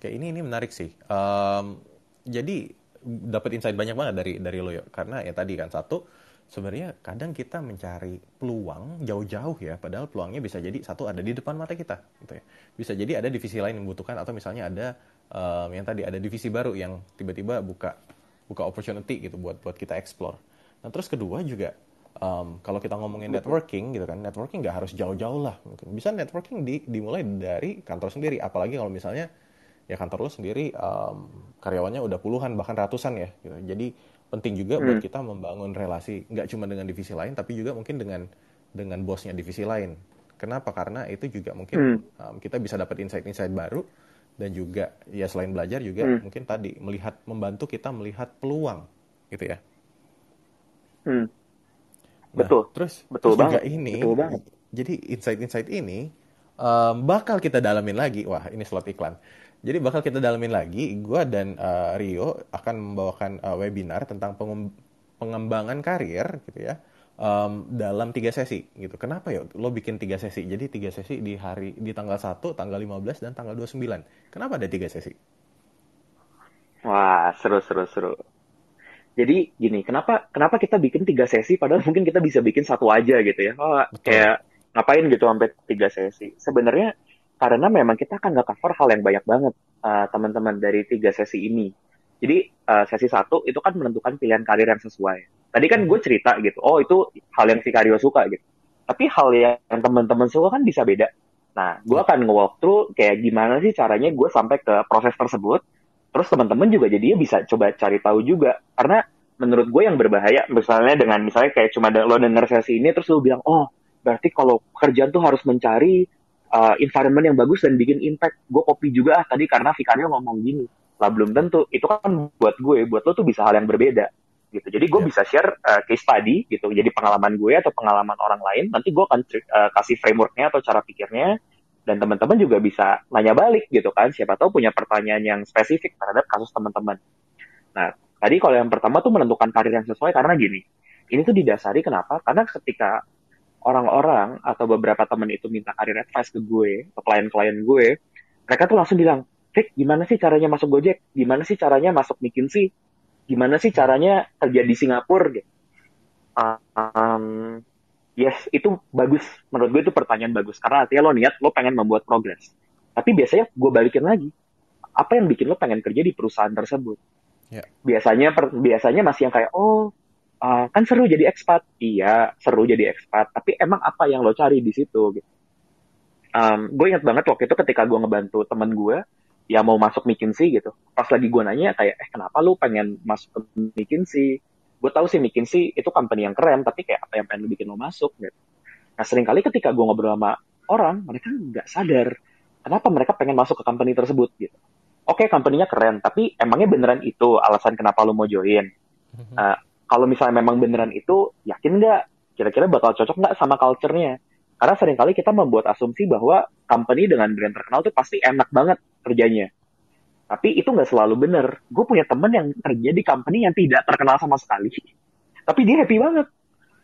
Oke, ini ini menarik sih. Um, jadi dapat insight banyak banget dari dari lo ya. Karena ya tadi kan satu sebenarnya kadang kita mencari peluang jauh-jauh ya, padahal peluangnya bisa jadi satu ada di depan mata kita, gitu ya. Bisa jadi ada divisi lain yang membutuhkan atau misalnya ada um, yang tadi ada divisi baru yang tiba-tiba buka buka opportunity gitu buat buat kita explore. Nah terus kedua juga um, kalau kita ngomongin networking gitu kan, networking nggak harus jauh-jauh lah. Mungkin bisa networking di, dimulai dari kantor sendiri. Apalagi kalau misalnya ya kantor lo sendiri um, karyawannya udah puluhan bahkan ratusan ya. Gitu. Jadi penting juga hmm. buat kita membangun relasi nggak cuma dengan divisi lain tapi juga mungkin dengan dengan bosnya divisi lain. Kenapa? Karena itu juga mungkin hmm. um, kita bisa dapat insight-insight baru dan juga ya selain belajar juga hmm. mungkin tadi melihat membantu kita melihat peluang gitu ya. Hmm. Nah, betul. Terus betul terus banget. juga ini. Betul banget. Jadi insight-insight ini um, bakal kita dalamin lagi. Wah, ini slot iklan. Jadi bakal kita dalamin lagi. Gua dan uh, Rio akan membawakan uh, webinar tentang pengembangan karir gitu ya um, dalam tiga sesi gitu. Kenapa ya lo bikin tiga sesi? Jadi tiga sesi di hari di tanggal 1, tanggal 15 dan tanggal 29. Kenapa ada tiga sesi? Wah, seru seru seru. Jadi gini, kenapa kenapa kita bikin tiga sesi padahal mungkin kita bisa bikin satu aja gitu ya. Oh, kayak ngapain gitu sampai tiga sesi. Sebenarnya karena memang kita akan nggak cover hal yang banyak banget uh, teman-teman dari tiga sesi ini. Jadi uh, sesi satu itu kan menentukan pilihan karir yang sesuai Tadi kan gue cerita gitu, oh itu hal yang Vicario suka gitu. Tapi hal yang teman-teman suka kan bisa beda. Nah, gue akan nge-walk through kayak gimana sih caranya gue sampai ke proses tersebut. Terus teman-teman juga jadinya bisa coba cari tahu juga. Karena menurut gue yang berbahaya, misalnya dengan misalnya kayak cuma lo denger sesi ini, terus lo bilang, oh berarti kalau pekerjaan tuh harus mencari uh, environment yang bagus dan bikin impact. Gue copy juga ah tadi karena Vicario ngomong gini. lah belum tentu. Itu kan buat gue. Buat lo tuh bisa hal yang berbeda gitu. Jadi gue Ya. bisa share uh, case study gitu. Jadi pengalaman gue atau pengalaman orang lain nanti gue akan uh, kasih frameworknya atau cara pikirnya. Dan teman-teman juga bisa nanya balik gitu kan. Siapa tahu punya pertanyaan yang spesifik terhadap kasus teman-teman. Nah tadi kalau yang pertama tuh menentukan karir yang sesuai karena gini. Ini tuh didasari kenapa? Karena ketika orang-orang atau beberapa teman itu minta karir advice ke gue ke klien-klien gue mereka tuh langsung bilang Rick, gimana sih caranya masuk Gojek? Gimana sih caranya masuk McKinsey? Gimana sih caranya kerja di Singapura? Gitu. Um, yes, itu bagus. Menurut gue itu pertanyaan bagus. Karena artinya lo niat, lo pengen membuat progres. Tapi biasanya gue balikin lagi. Apa yang bikin lo pengen kerja di perusahaan tersebut? Ya. Biasanya per, biasanya masih yang kayak, oh uh, kan seru jadi ekspat. Iya, seru jadi ekspat. Tapi emang apa yang lo cari di situ? Gitu. Um, gue ingat banget waktu itu ketika gue ngebantu temen gue, ya mau masuk McKinsey gitu. Pas lagi gue nanya kayak, eh kenapa lu pengen masuk ke McKinsey? Gue tahu sih McKinsey itu company yang keren, tapi kayak apa yang pengen lu bikin lo masuk gitu. Nah sering kali ketika gue ngobrol sama orang, mereka nggak sadar kenapa mereka pengen masuk ke company tersebut gitu. Oke, company-nya keren, tapi emangnya beneran itu alasan kenapa lu mau join? Uh, kalau misalnya memang beneran itu, yakin nggak? Kira-kira bakal cocok nggak sama culture-nya? Karena sering kali kita membuat asumsi bahwa company dengan brand terkenal tuh pasti enak banget kerjanya. Tapi itu nggak selalu bener. Gue punya temen yang kerja di company yang tidak terkenal sama sekali. Tapi dia happy banget.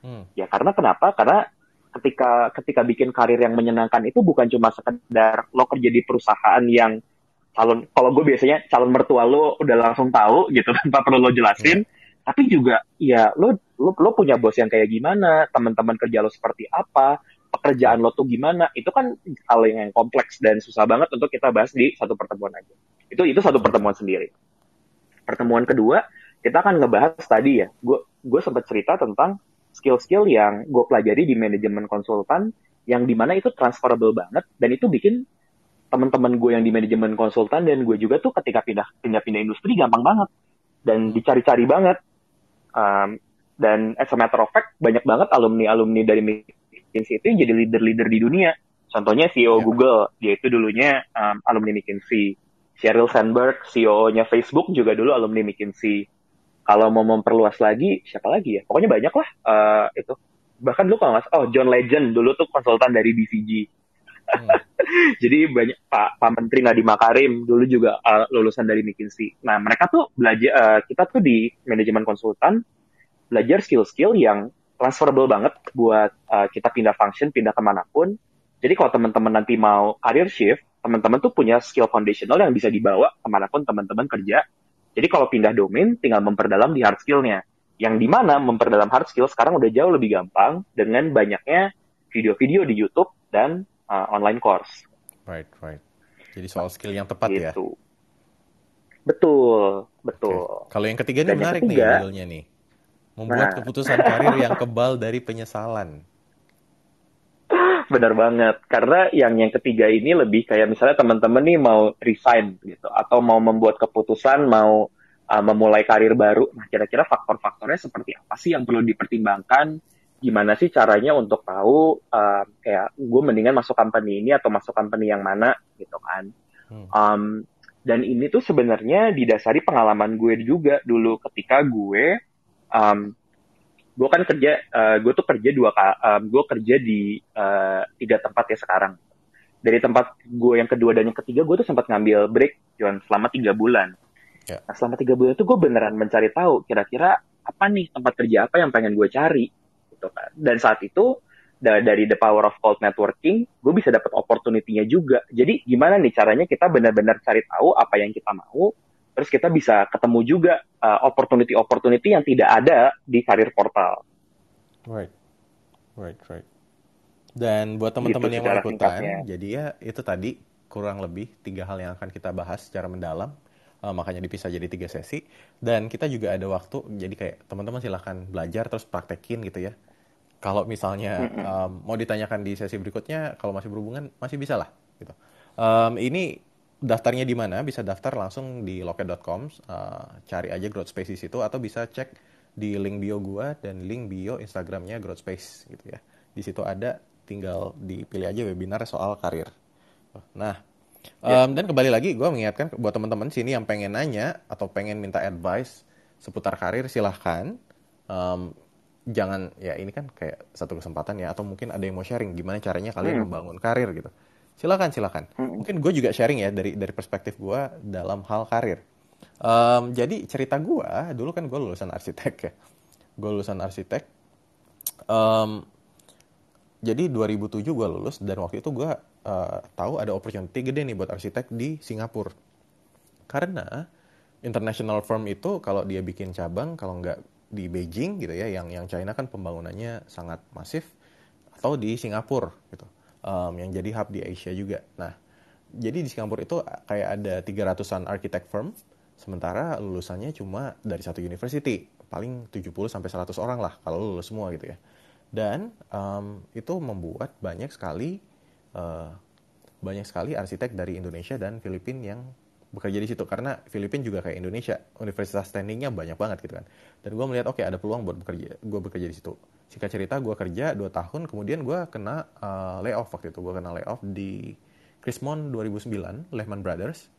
Hmm. Ya karena kenapa? Karena ketika ketika bikin karir yang menyenangkan itu bukan cuma sekedar lo kerja di perusahaan yang calon kalau gue biasanya calon mertua lo udah langsung tahu gitu tanpa perlu lo jelasin tapi juga ya lo lo lo punya bos yang kayak gimana? Teman-teman kerja lo seperti apa? Pekerjaan lo tuh gimana? Itu kan hal yang kompleks dan susah banget untuk kita bahas di satu pertemuan aja. Itu itu satu pertemuan sendiri. Pertemuan kedua kita akan ngebahas tadi ya gue gue sempat cerita tentang skill-skill yang gue pelajari di manajemen konsultan yang di mana itu transferable banget dan itu bikin teman-teman gue yang di manajemen konsultan dan gue juga tuh ketika pindah pindah pindah industri gampang banget dan dicari-cari banget um, dan as a matter of fact banyak banget alumni alumni dari McKinsey itu yang jadi leader-leader di dunia. Contohnya CEO Ya. Google dia itu dulunya um, alumni McKinsey. Sheryl Sandberg CEO-nya Facebook juga dulu alumni McKinsey. Kalau mau memperluas lagi siapa lagi ya? Pokoknya banyak lah uh, itu. Bahkan dulu kalau nggak oh John Legend dulu tuh konsultan dari BCG Jadi banyak Pak Pak Menteri Nadiem Makarim dulu juga uh, lulusan dari McKinsey. Nah mereka tuh belajar uh, kita tuh di manajemen konsultan belajar skill-skill yang transferable banget buat uh, kita pindah function, pindah ke mana pun. Jadi kalau teman-teman nanti mau career shift, teman-teman tuh punya skill foundational yang bisa dibawa ke mana pun teman-teman kerja. Jadi kalau pindah domain, tinggal memperdalam di hard skill-nya. Yang di mana memperdalam hard skill sekarang udah jauh lebih gampang dengan banyaknya video-video di YouTube dan uh, online course Right, right. Jadi soal skill yang tepat ya. gitu. Betul, betul. Oke. Kalau yang ketiga ini Dan menarik nih ketiga- judulnya nih. Membuat Nah. keputusan karir yang kebal dari penyesalan. Benar banget. Karena yang yang ketiga ini lebih kayak misalnya teman-teman nih mau resign gitu atau mau membuat keputusan mau uh, memulai karir baru. Nah, kira-kira faktor-faktornya seperti apa sih yang perlu dipertimbangkan? Gimana sih caranya untuk tahu uh, kayak gue mendingan masuk company ini atau masuk company yang mana gitu kan? Hmm. Um, dan ini tuh sebenarnya didasari pengalaman gue juga dulu ketika gue um, gue kan kerja uh, gue tuh kerja dua um, gue kerja di uh, tiga tempat ya sekarang dari tempat gue yang kedua dan yang ketiga gue tuh sempat ngambil break cuman selama tiga bulan Ya. nah selama tiga bulan itu gue beneran mencari tahu kira-kira apa nih tempat kerja apa yang pengen gue cari gitu kan dan saat itu da- dari the power of cold networking gue bisa dapat opportunity-nya juga jadi gimana nih caranya kita benar-benar cari tahu apa yang kita mau terus kita bisa ketemu juga uh, opportunity-opportunity yang tidak ada di karir portal Right. Right, right. Dan buat teman-teman Gitu yang mau ikutan, jadi ya itu tadi kurang lebih tiga hal yang akan kita bahas secara mendalam. Eh, makanya dipisah jadi tiga sesi. Dan kita juga ada waktu, jadi kayak teman-teman silahkan belajar terus praktekin gitu ya. Kalau misalnya em, mau ditanyakan di sesi berikutnya, kalau masih berhubungan masih bisa lah gitu. Em, ini daftarnya di mana? Bisa daftar langsung di loket.com, eh, cari aja Growth Space di situ atau bisa cek di link bio gua dan link bio Instagramnya Growth Space gitu ya. Di situ ada, tinggal dipilih aja webinar soal karir. Nah, Um, Dan kembali lagi, gue mengingatkan buat teman-teman sini yang pengen nanya atau pengen minta advice seputar karir, silahkan. Um, jangan, ya ini kan kayak satu kesempatan ya, atau mungkin ada yang mau sharing gimana caranya kalian Hmm. membangun karir gitu. Silakan, silakan. Hmm. Mungkin gue juga sharing ya dari dari perspektif gue dalam hal karir. Um, jadi cerita gue, dulu kan gue lulusan arsitek ya. Gue lulusan arsitek. Um, jadi 2007 gue lulus dan waktu itu gue uh, tahu ada opportunity gede nih buat arsitek di Singapura. Karena international firm itu kalau dia bikin cabang kalau nggak di Beijing gitu ya, yang yang China kan pembangunannya sangat masif atau di Singapura gitu, um, yang jadi hub di Asia juga. Nah, jadi di Singapura itu kayak ada 300-an architect firm, sementara lulusannya cuma dari satu university, paling 70 sampai 100 orang lah kalau lulus semua gitu ya. Dan um, itu membuat banyak sekali uh, banyak sekali arsitek dari Indonesia dan Filipina yang bekerja di situ. Karena Filipina juga kayak Indonesia universitas standingnya banyak banget gitu kan. Dan gue melihat oke ada peluang buat bekerja gue bekerja di situ. Singkat cerita gue kerja 2 tahun kemudian gue kena uh, layoff waktu itu. Gue kena layoff di Chrismon 2009 Lehman Brothers.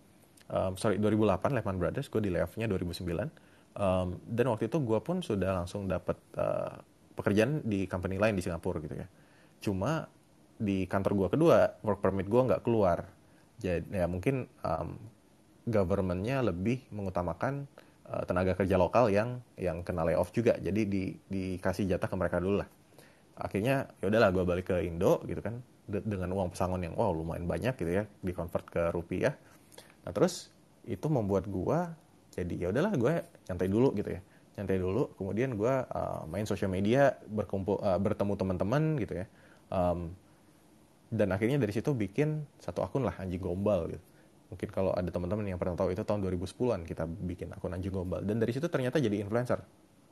Um, sorry 2008 Lehman Brothers. Gue di layoffnya 2009 um, dan waktu itu gue pun sudah langsung dapat uh, pekerjaan di company lain di Singapura gitu ya. Cuma di kantor gue kedua work permit gue nggak keluar. Jadi ya mungkin um, governmentnya lebih mengutamakan uh, tenaga kerja lokal yang yang kena layoff juga. Jadi di dikasih jatah ke mereka dulu lah. Akhirnya ya udahlah gue balik ke Indo gitu kan de- dengan uang pesangon yang wow lumayan banyak gitu ya di convert ke rupiah. Nah terus itu membuat gue jadi ya udahlah gue nyantai dulu gitu ya. Nyantai dulu kemudian gue uh, main sosial media berkumpul uh, bertemu teman-teman gitu ya. Um, dan akhirnya dari situ bikin satu akun lah anjing gombal gitu mungkin kalau ada teman-teman yang pernah tahu itu tahun 2010-an kita bikin akun anjing gombal. Dan dari situ ternyata jadi influencer.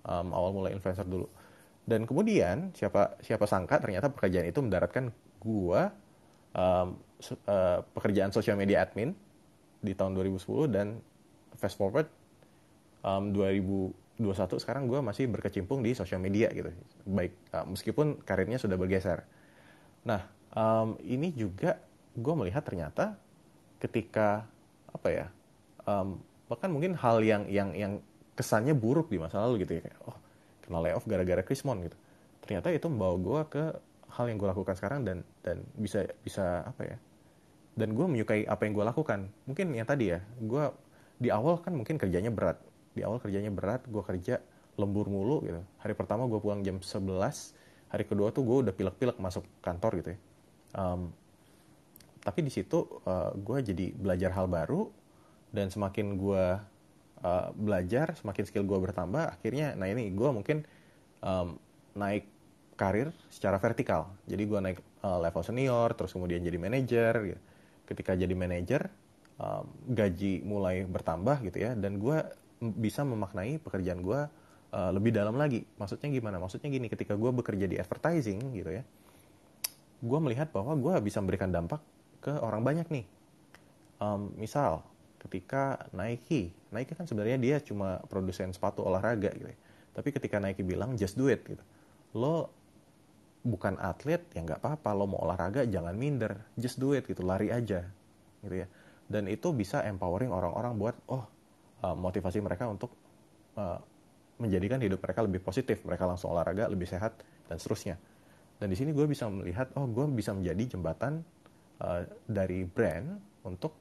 Um, awal mulai influencer dulu. Dan kemudian siapa siapa sangka ternyata pekerjaan itu mendaratkan gua um, uh, pekerjaan social media admin di tahun 2010 dan fast forward um, 2021 sekarang gua masih berkecimpung di social media gitu. Baik uh, meskipun karirnya sudah bergeser. Nah um, ini juga gue melihat ternyata ketika apa ya um, bahkan mungkin hal yang yang yang kesannya buruk di masa lalu gitu ya kayak oh kena layoff gara-gara Krismon gitu. Ternyata itu membawa gue ke hal yang gue lakukan sekarang dan dan bisa bisa apa ya dan gue menyukai apa yang gue lakukan. Mungkin yang tadi ya gue di awal kan mungkin kerjanya berat. Di awal kerjanya berat gue kerja lembur mulu gitu. Hari pertama gue pulang jam 11 hari kedua tuh gue udah pilek-pilek masuk kantor gitu ya. Um, tapi di situ uh, gue jadi belajar hal baru dan semakin gue uh, belajar semakin skill gue bertambah akhirnya nah ini gue mungkin um, naik karir secara vertikal. Jadi gue naik uh, level senior terus kemudian jadi manajer gitu. ketika jadi manajer um, gaji mulai bertambah gitu ya dan gue bisa memaknai pekerjaan gue uh, lebih dalam lagi. Maksudnya gimana? Maksudnya gini ketika gue bekerja di advertising gitu ya gue melihat bahwa gue bisa memberikan dampak ke orang banyak nih. Um, misal, ketika Nike, Nike kan sebenarnya dia cuma produsen sepatu olahraga gitu ya. Tapi ketika Nike bilang just do it gitu, lo bukan atlet ya nggak apa-apa, lo mau olahraga jangan minder, just do it gitu, lari aja gitu ya. Dan itu bisa empowering orang-orang buat oh uh, motivasi mereka untuk uh, menjadikan hidup mereka lebih positif, mereka langsung olahraga lebih sehat dan seterusnya. Dan di sini gue bisa melihat, oh gue bisa menjadi jembatan uh, dari brand untuk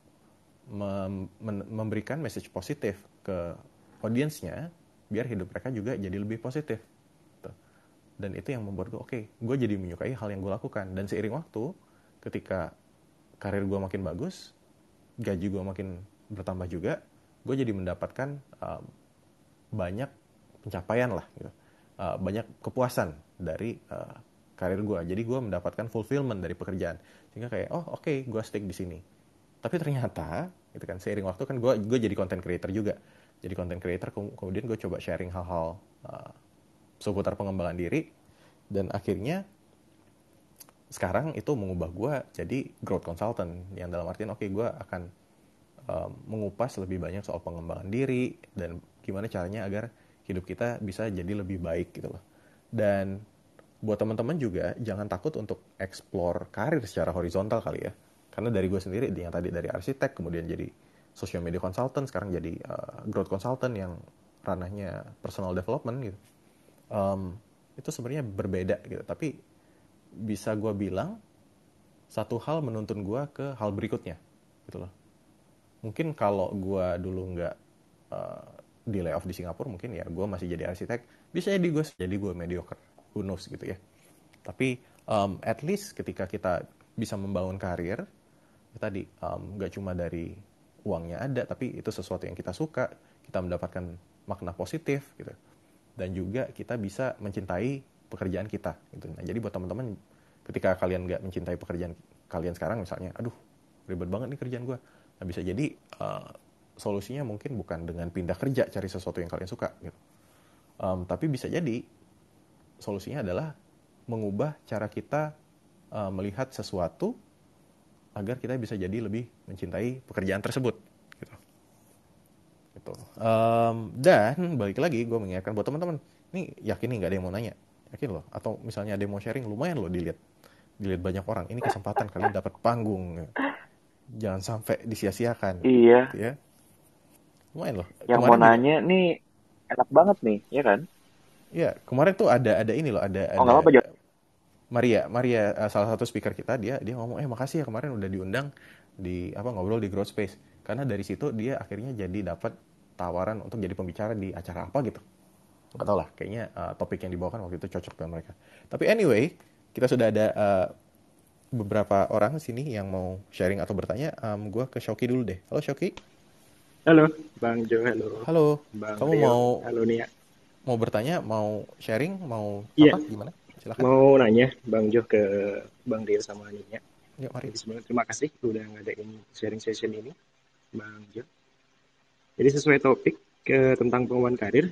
mem- memberikan message positif ke audiensnya, biar hidup mereka juga jadi lebih positif. Tuh. Dan itu yang membuat gue, oke, gue jadi menyukai hal yang gue lakukan. Dan seiring waktu, ketika karir gue makin bagus, gaji gue makin bertambah juga, gue jadi mendapatkan um, banyak pencapaian lah, gitu. Uh, banyak kepuasan dari uh, karir gue. Jadi gue mendapatkan fulfillment dari pekerjaan. Sehingga kayak, oh oke, okay, gue stick di sini. Tapi ternyata, itu kan seiring waktu kan gue gue jadi content creator juga. Jadi content creator, kemudian gue coba sharing hal-hal uh, seputar pengembangan diri. Dan akhirnya, sekarang itu mengubah gue jadi growth consultant. Yang dalam artian, oke okay, gue akan uh, mengupas lebih banyak soal pengembangan diri. Dan gimana caranya agar hidup kita bisa jadi lebih baik gitu loh. Dan buat teman-teman juga jangan takut untuk explore karir secara horizontal kali ya. Karena dari gue sendiri yang tadi dari arsitek kemudian jadi social media consultant sekarang jadi uh, growth consultant yang ranahnya personal development gitu. Um, itu sebenarnya berbeda gitu. Tapi bisa gue bilang satu hal menuntun gue ke hal berikutnya gitu loh. Mungkin kalau gue dulu nggak uh, di layoff di Singapura mungkin ya gue masih jadi arsitek bisa jadi gue jadi gue mediocre who knows gitu ya. Tapi um, at least ketika kita bisa membangun karir ya tadi um, cuma dari uangnya ada tapi itu sesuatu yang kita suka kita mendapatkan makna positif gitu. Dan juga kita bisa mencintai pekerjaan kita gitu. Nah jadi buat teman-teman ketika kalian nggak mencintai pekerjaan kalian sekarang misalnya aduh ribet banget nih kerjaan gue nah bisa jadi uh, solusinya mungkin bukan dengan pindah kerja cari sesuatu yang kalian suka gitu. Um, tapi bisa jadi solusinya adalah mengubah cara kita uh, melihat sesuatu agar kita bisa jadi lebih mencintai pekerjaan tersebut gitu. gitu. Um, dan balik lagi gue mengingatkan buat teman-teman, ini yakin nih nggak ada yang mau nanya, yakin loh. Atau misalnya ada yang mau sharing, lumayan loh dilihat, dilihat banyak orang. Ini kesempatan kalian dapat panggung, jangan sampai disia-siakan. Iya. Gitu ya. Lumayan loh. Yang kemarin mau nanya nih enak banget nih, ya kan? Iya, kemarin tuh ada ada ini loh, ada oh, ada, apa, Maria, Maria uh, salah satu speaker kita dia dia ngomong eh makasih ya kemarin udah diundang di apa ngobrol di Growth Space karena dari situ dia akhirnya jadi dapat tawaran untuk jadi pembicara di acara apa gitu. Gak tau lah, kayaknya uh, topik yang dibawakan waktu itu cocok dengan mereka. Tapi anyway, kita sudah ada uh, beberapa orang sini yang mau sharing atau bertanya. Um, gue ke Shoki dulu deh. Halo Shoki. Halo, Bang Jo. Halo. Halo. Bang Kamu Rio. mau Halo Nia. Mau bertanya, mau sharing, mau Iya. apa? Gimana? Silakan. Mau nanya Bang Jo ke Bang Rio sama Nia. Yuk, mari. Jadi sebenarnya terima kasih udah ngadain sharing session ini, Bang Jo. Jadi sesuai topik ke tentang pengembangan karir,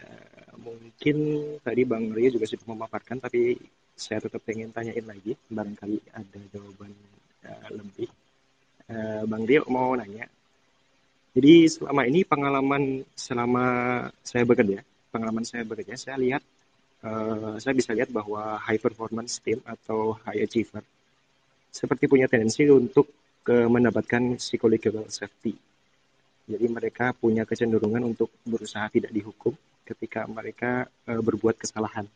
eh, mungkin tadi Bang Rio juga sudah memaparkan, tapi saya tetap pengen tanyain lagi, barangkali ada jawaban eh, lebih. Eh, Bang Rio mau nanya, jadi selama ini pengalaman selama saya bekerja, pengalaman saya bekerja, saya lihat, eh, saya bisa lihat bahwa high performance team atau high achiever seperti punya tendensi untuk ke mendapatkan psychological safety. Jadi mereka punya kecenderungan untuk berusaha tidak dihukum ketika mereka uh, berbuat kesalahan.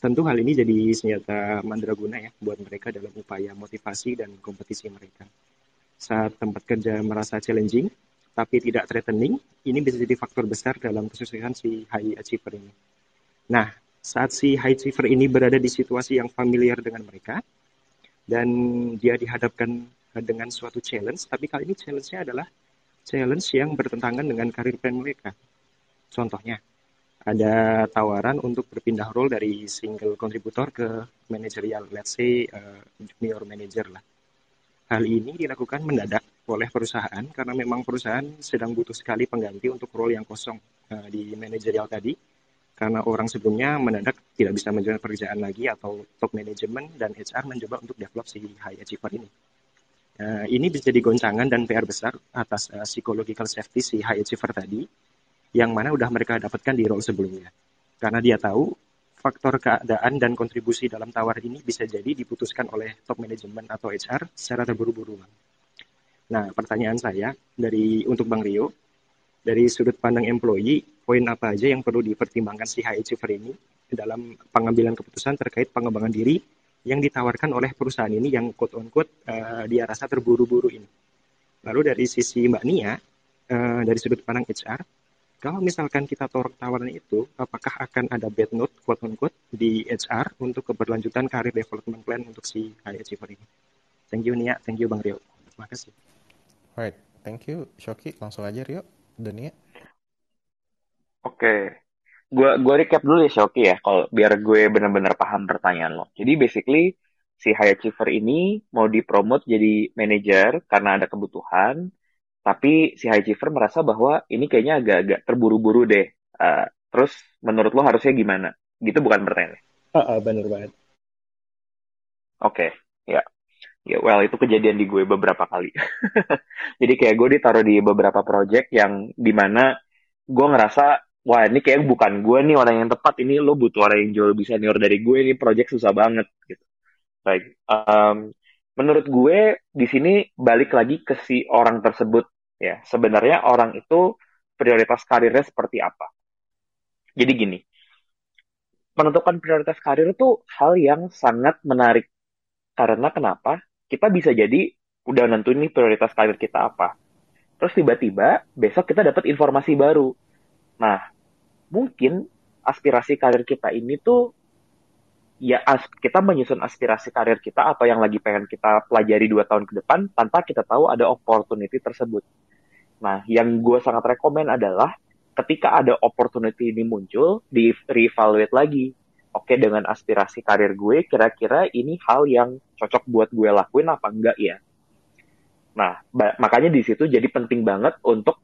Tentu hal ini jadi senjata mandraguna ya buat mereka dalam upaya motivasi dan kompetisi mereka. Saat tempat kerja merasa challenging tapi tidak threatening, ini bisa jadi faktor besar dalam kesuksesan si high achiever ini. Nah, saat si high achiever ini berada di situasi yang familiar dengan mereka, dan dia dihadapkan dengan suatu challenge, tapi kali ini challenge-nya adalah challenge yang bertentangan dengan karir plan mereka. Contohnya, ada tawaran untuk berpindah role dari single kontributor ke manajerial, let's say uh, junior manager lah. Hal ini dilakukan mendadak oleh perusahaan karena memang perusahaan sedang butuh sekali pengganti untuk role yang kosong uh, di manajerial tadi karena orang sebelumnya mendadak tidak bisa menjalankan pekerjaan lagi atau top management dan HR mencoba untuk develop si high achiever ini. Uh, ini bisa jadi goncangan dan PR besar atas uh, psychological safety si high achiever tadi, yang mana udah mereka dapatkan di role sebelumnya. Karena dia tahu faktor keadaan dan kontribusi dalam tawar ini bisa jadi diputuskan oleh top management atau HR secara terburu-buru. Nah, pertanyaan saya dari untuk Bang Rio, dari sudut pandang employee, poin apa aja yang perlu dipertimbangkan si high achiever ini dalam pengambilan keputusan terkait pengembangan diri yang ditawarkan oleh perusahaan ini yang quote on quote uh, dia rasa terburu-buru ini. Lalu dari sisi Mbak Nia, uh, dari sudut pandang HR, kalau misalkan kita tolak tawaran itu, apakah akan ada bad note quote on quote di HR untuk keberlanjutan karir development plan untuk si high achiever ini? Thank you Nia, thank you Bang Rio. Terima kasih. Alright, thank you Shoki. Langsung aja Rio, Dania. Oke, gua gua recap dulu ya Shoki ya, kalau biar gue benar-benar paham pertanyaan lo. Jadi basically si high achiever ini mau dipromot jadi manajer karena ada kebutuhan, tapi si high achiever merasa bahwa ini kayaknya agak-agak terburu-buru deh. Uh, terus menurut lo harusnya gimana? Gitu bukan pertanyaannya? Uh, uh, bener banget. Oke, ya. Ya, well itu kejadian di gue beberapa kali. Jadi kayak gue ditaruh di beberapa project yang di mana gue ngerasa wah ini kayak bukan gue nih orang yang tepat ini lo butuh orang yang jauh lebih senior dari gue ini project susah banget gitu baik um, menurut gue di sini balik lagi ke si orang tersebut ya. Sebenarnya orang itu prioritas karirnya seperti apa. Jadi gini, menentukan prioritas karir itu hal yang sangat menarik. Karena kenapa? Kita bisa jadi udah nentuin nih prioritas karir kita apa. Terus tiba-tiba besok kita dapat informasi baru. Nah, mungkin aspirasi karir kita ini tuh ya kita menyusun aspirasi karir kita apa yang lagi pengen kita pelajari dua tahun ke depan tanpa kita tahu ada opportunity tersebut. Nah, yang gue sangat rekomend adalah ketika ada opportunity ini muncul, di reevaluate lagi. Oke, dengan aspirasi karir gue, kira-kira ini hal yang cocok buat gue lakuin apa enggak ya? Nah, makanya di situ jadi penting banget untuk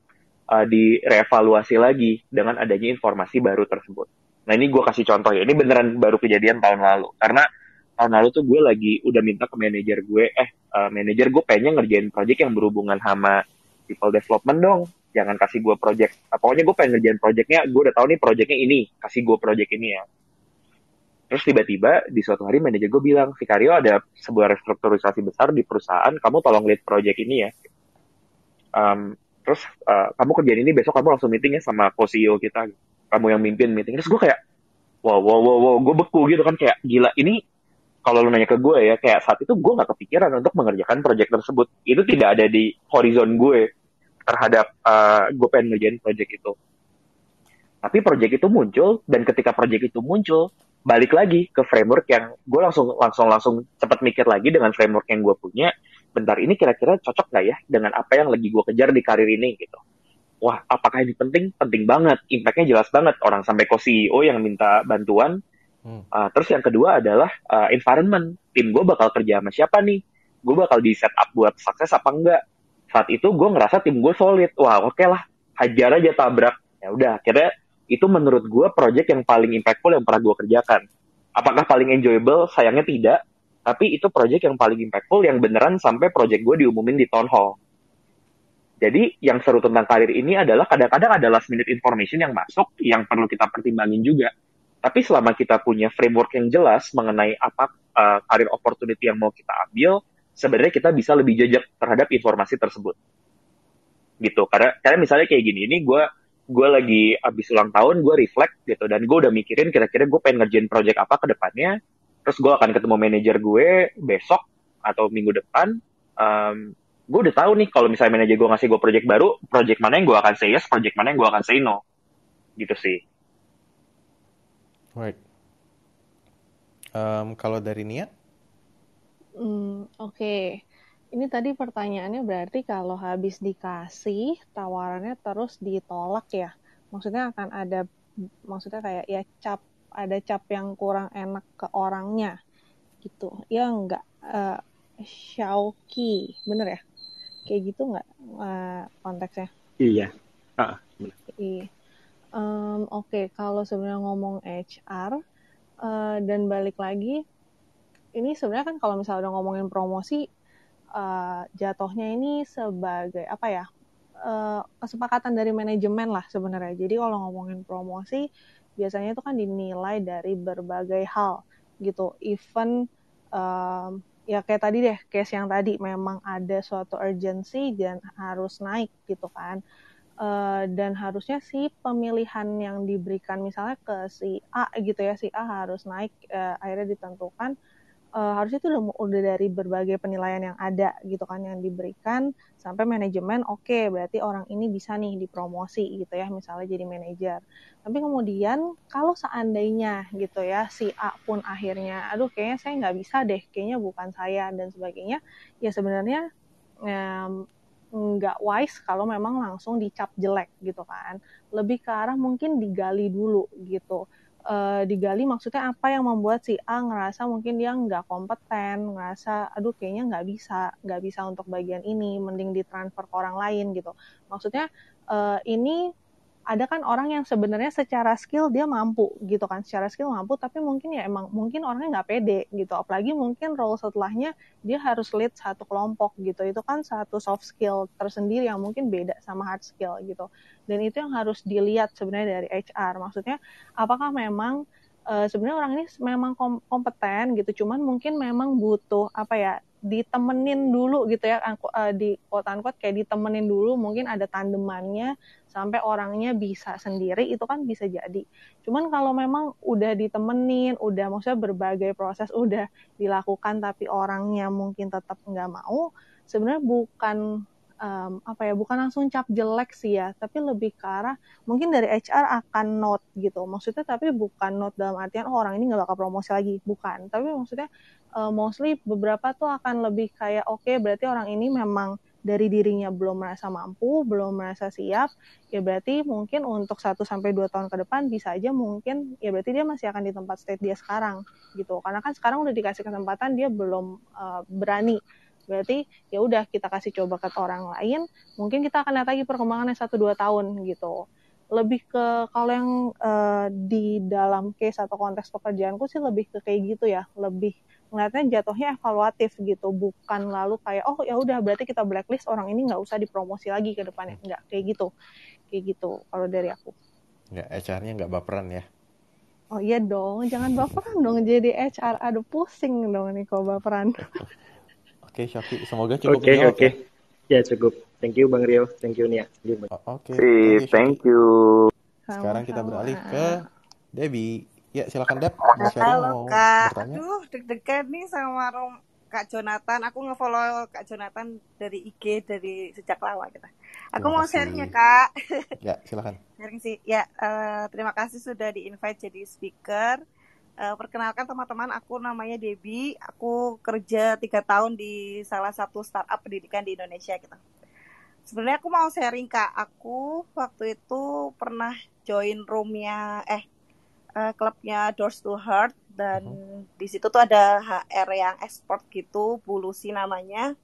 uh, direvaluasi lagi dengan adanya informasi baru tersebut. Nah, ini gue kasih contoh ya. Ini beneran baru kejadian tahun lalu. Karena tahun lalu tuh gue lagi udah minta ke manajer gue, eh, uh, manajer gue pengen ngerjain project yang berhubungan sama people development dong. Jangan kasih gue project nah, pokoknya gue pengen ngerjain projectnya gue udah tahu nih projectnya ini kasih gue project ini ya. Terus tiba-tiba di suatu hari manajer gue bilang Vicario ada sebuah restrukturisasi besar di perusahaan kamu tolong lead project ini ya. Um, terus uh, kamu kerjain ini besok kamu langsung meeting ya sama co-CEO kita kamu yang mimpin meeting. Terus gue kayak wow wow wow wow gue beku gitu kan kayak gila ini kalau lu nanya ke gue ya kayak saat itu gue nggak kepikiran untuk mengerjakan project tersebut. Itu tidak ada di horizon gue terhadap uh, gue pengen ngerjain project itu. Tapi project itu muncul dan ketika project itu muncul balik lagi ke framework yang gue langsung langsung langsung cepat mikir lagi dengan framework yang gue punya. Bentar ini kira-kira cocok nggak ya dengan apa yang lagi gue kejar di karir ini gitu. Wah, apakah ini penting? Penting banget. Impactnya jelas banget. Orang sampai ke CEO yang minta bantuan. Hmm. Uh, terus yang kedua adalah uh, environment. Tim gue bakal kerja sama siapa nih? Gue bakal di set up buat sukses apa enggak? Saat itu gue ngerasa tim gue solid. Wah oke okay lah. Hajar aja tabrak. Ya udah akhirnya itu menurut gue project yang paling impactful yang pernah gue kerjakan. Apakah paling enjoyable? Sayangnya tidak. Tapi itu project yang paling impactful yang beneran sampai project gue diumumin di town hall. Jadi yang seru tentang karir ini adalah kadang-kadang ada last minute information yang masuk yang perlu kita pertimbangin juga. Tapi selama kita punya framework yang jelas mengenai apa uh, karir opportunity yang mau kita ambil sebenarnya kita bisa lebih jejak terhadap informasi tersebut. Gitu. Karena karena misalnya kayak gini ini gue gue lagi abis ulang tahun gue reflect gitu dan gue udah mikirin kira-kira gue pengen ngerjain project apa ke depannya terus gue akan ketemu manajer gue besok atau minggu depan um, gue udah tahu nih kalau misalnya manajer gue ngasih gue project baru project mana yang gue akan say yes project mana yang gue akan say no. Gitu sih. Right um, kalau dari Nia Hmm, oke. Ini tadi pertanyaannya berarti kalau habis dikasih tawarannya terus ditolak ya? Maksudnya akan ada maksudnya kayak ya cap ada cap yang kurang enak ke orangnya gitu. Ya enggak uh, Shauki, bener ya? Kayak gitu nggak uh, konteksnya? Iya. Ah, benar. Iya. Um, Oke, okay. kalau sebenarnya ngomong HR uh, eh, dan balik lagi ini sebenarnya kan kalau misalnya udah ngomongin promosi uh, jatuhnya ini sebagai apa ya uh, kesepakatan dari manajemen lah sebenarnya. Jadi kalau ngomongin promosi biasanya itu kan dinilai dari berbagai hal gitu. Even um, ya kayak tadi deh case yang tadi memang ada suatu urgency dan harus naik gitu kan. Uh, dan harusnya si pemilihan yang diberikan misalnya ke si A gitu ya si A harus naik uh, akhirnya ditentukan uh, harusnya itu udah udah dari berbagai penilaian yang ada gitu kan yang diberikan sampai manajemen oke okay, berarti orang ini bisa nih dipromosi gitu ya misalnya jadi manajer. Tapi kemudian kalau seandainya gitu ya si A pun akhirnya aduh kayaknya saya nggak bisa deh kayaknya bukan saya dan sebagainya ya sebenarnya um, nggak wise kalau memang langsung dicap jelek gitu kan. Lebih ke arah mungkin digali dulu gitu uh, digali maksudnya apa yang membuat si A ngerasa mungkin dia nggak kompeten, ngerasa aduh kayaknya nggak bisa, nggak bisa untuk bagian ini, mending ditransfer ke orang lain gitu. Maksudnya uh, ini ada kan orang yang sebenarnya secara skill dia mampu gitu kan. Secara skill mampu tapi mungkin ya emang mungkin orangnya nggak pede gitu. Apalagi mungkin role setelahnya dia harus lead satu kelompok gitu. Itu kan satu soft skill tersendiri yang mungkin beda sama hard skill gitu. Dan itu yang harus dilihat sebenarnya dari HR maksudnya apakah memang uh, sebenarnya orang ini memang kom kompeten gitu. Cuman mungkin memang butuh apa ya ditemenin dulu gitu ya uh, di quote unquote kayak ditemenin dulu mungkin ada tandemannya sampai orangnya bisa sendiri itu kan bisa jadi. Cuman kalau memang udah ditemenin udah maksudnya berbagai proses udah dilakukan tapi orangnya mungkin tetap nggak mau sebenarnya bukan um, apa ya bukan langsung cap jelek sih ya tapi lebih ke arah mungkin dari HR akan note gitu. Maksudnya tapi bukan note dalam artian oh, orang ini nggak bakal promosi lagi. Bukan. Tapi maksudnya uh, mostly beberapa tuh akan lebih kayak oke okay, berarti orang ini memang dari dirinya belum merasa mampu, belum merasa siap, ya berarti mungkin untuk 1 sampai 2 tahun ke depan bisa aja mungkin ya berarti dia masih akan di tempat state dia sekarang gitu. Karena kan sekarang udah dikasih kesempatan dia belum uh, berani berarti ya udah kita kasih coba ke orang lain mungkin kita akan lihat lagi perkembangannya satu dua tahun gitu. Lebih ke kalau yang uh, di dalam case atau konteks pekerjaanku sih lebih ke kayak gitu ya. Lebih ngeliatnya jatuhnya evaluatif gitu bukan lalu kayak oh ya udah berarti kita blacklist orang ini nggak usah dipromosi lagi ke depannya. Nggak kayak gitu. Kayak gitu kalau dari aku. Nggak HR-nya nggak baperan ya? Oh iya dong jangan baperan dong jadi HR aduh pusing dong nih kalau baperan Oke, Syafi, semoga cukup Oke, oke. Ya. ya, cukup. Thank you Bang Rio, thank you Nia. Oke. Okay. thank you. Sekarang kita beralih ke Debbie. Ya, silakan Deb. Halo Kak. Bertanya. Aduh, deg-degan nih sama Rom Kak Jonathan. Aku ngefollow Kak Jonathan dari IG dari sejak lama kita. Aku terima mau sharing ya Kak. Ya, silakan. sharing sih. Ya, uh, terima kasih sudah di-invite jadi speaker. Uh, perkenalkan teman-teman, aku namanya Debbie. Aku kerja tiga tahun di salah satu startup pendidikan di Indonesia gitu. Sebenarnya aku mau sharing kak. Aku waktu itu pernah join roomnya eh uh, klubnya Doors to Heart dan uh-huh. di situ tuh ada HR yang ekspor gitu, Bulusi namanya.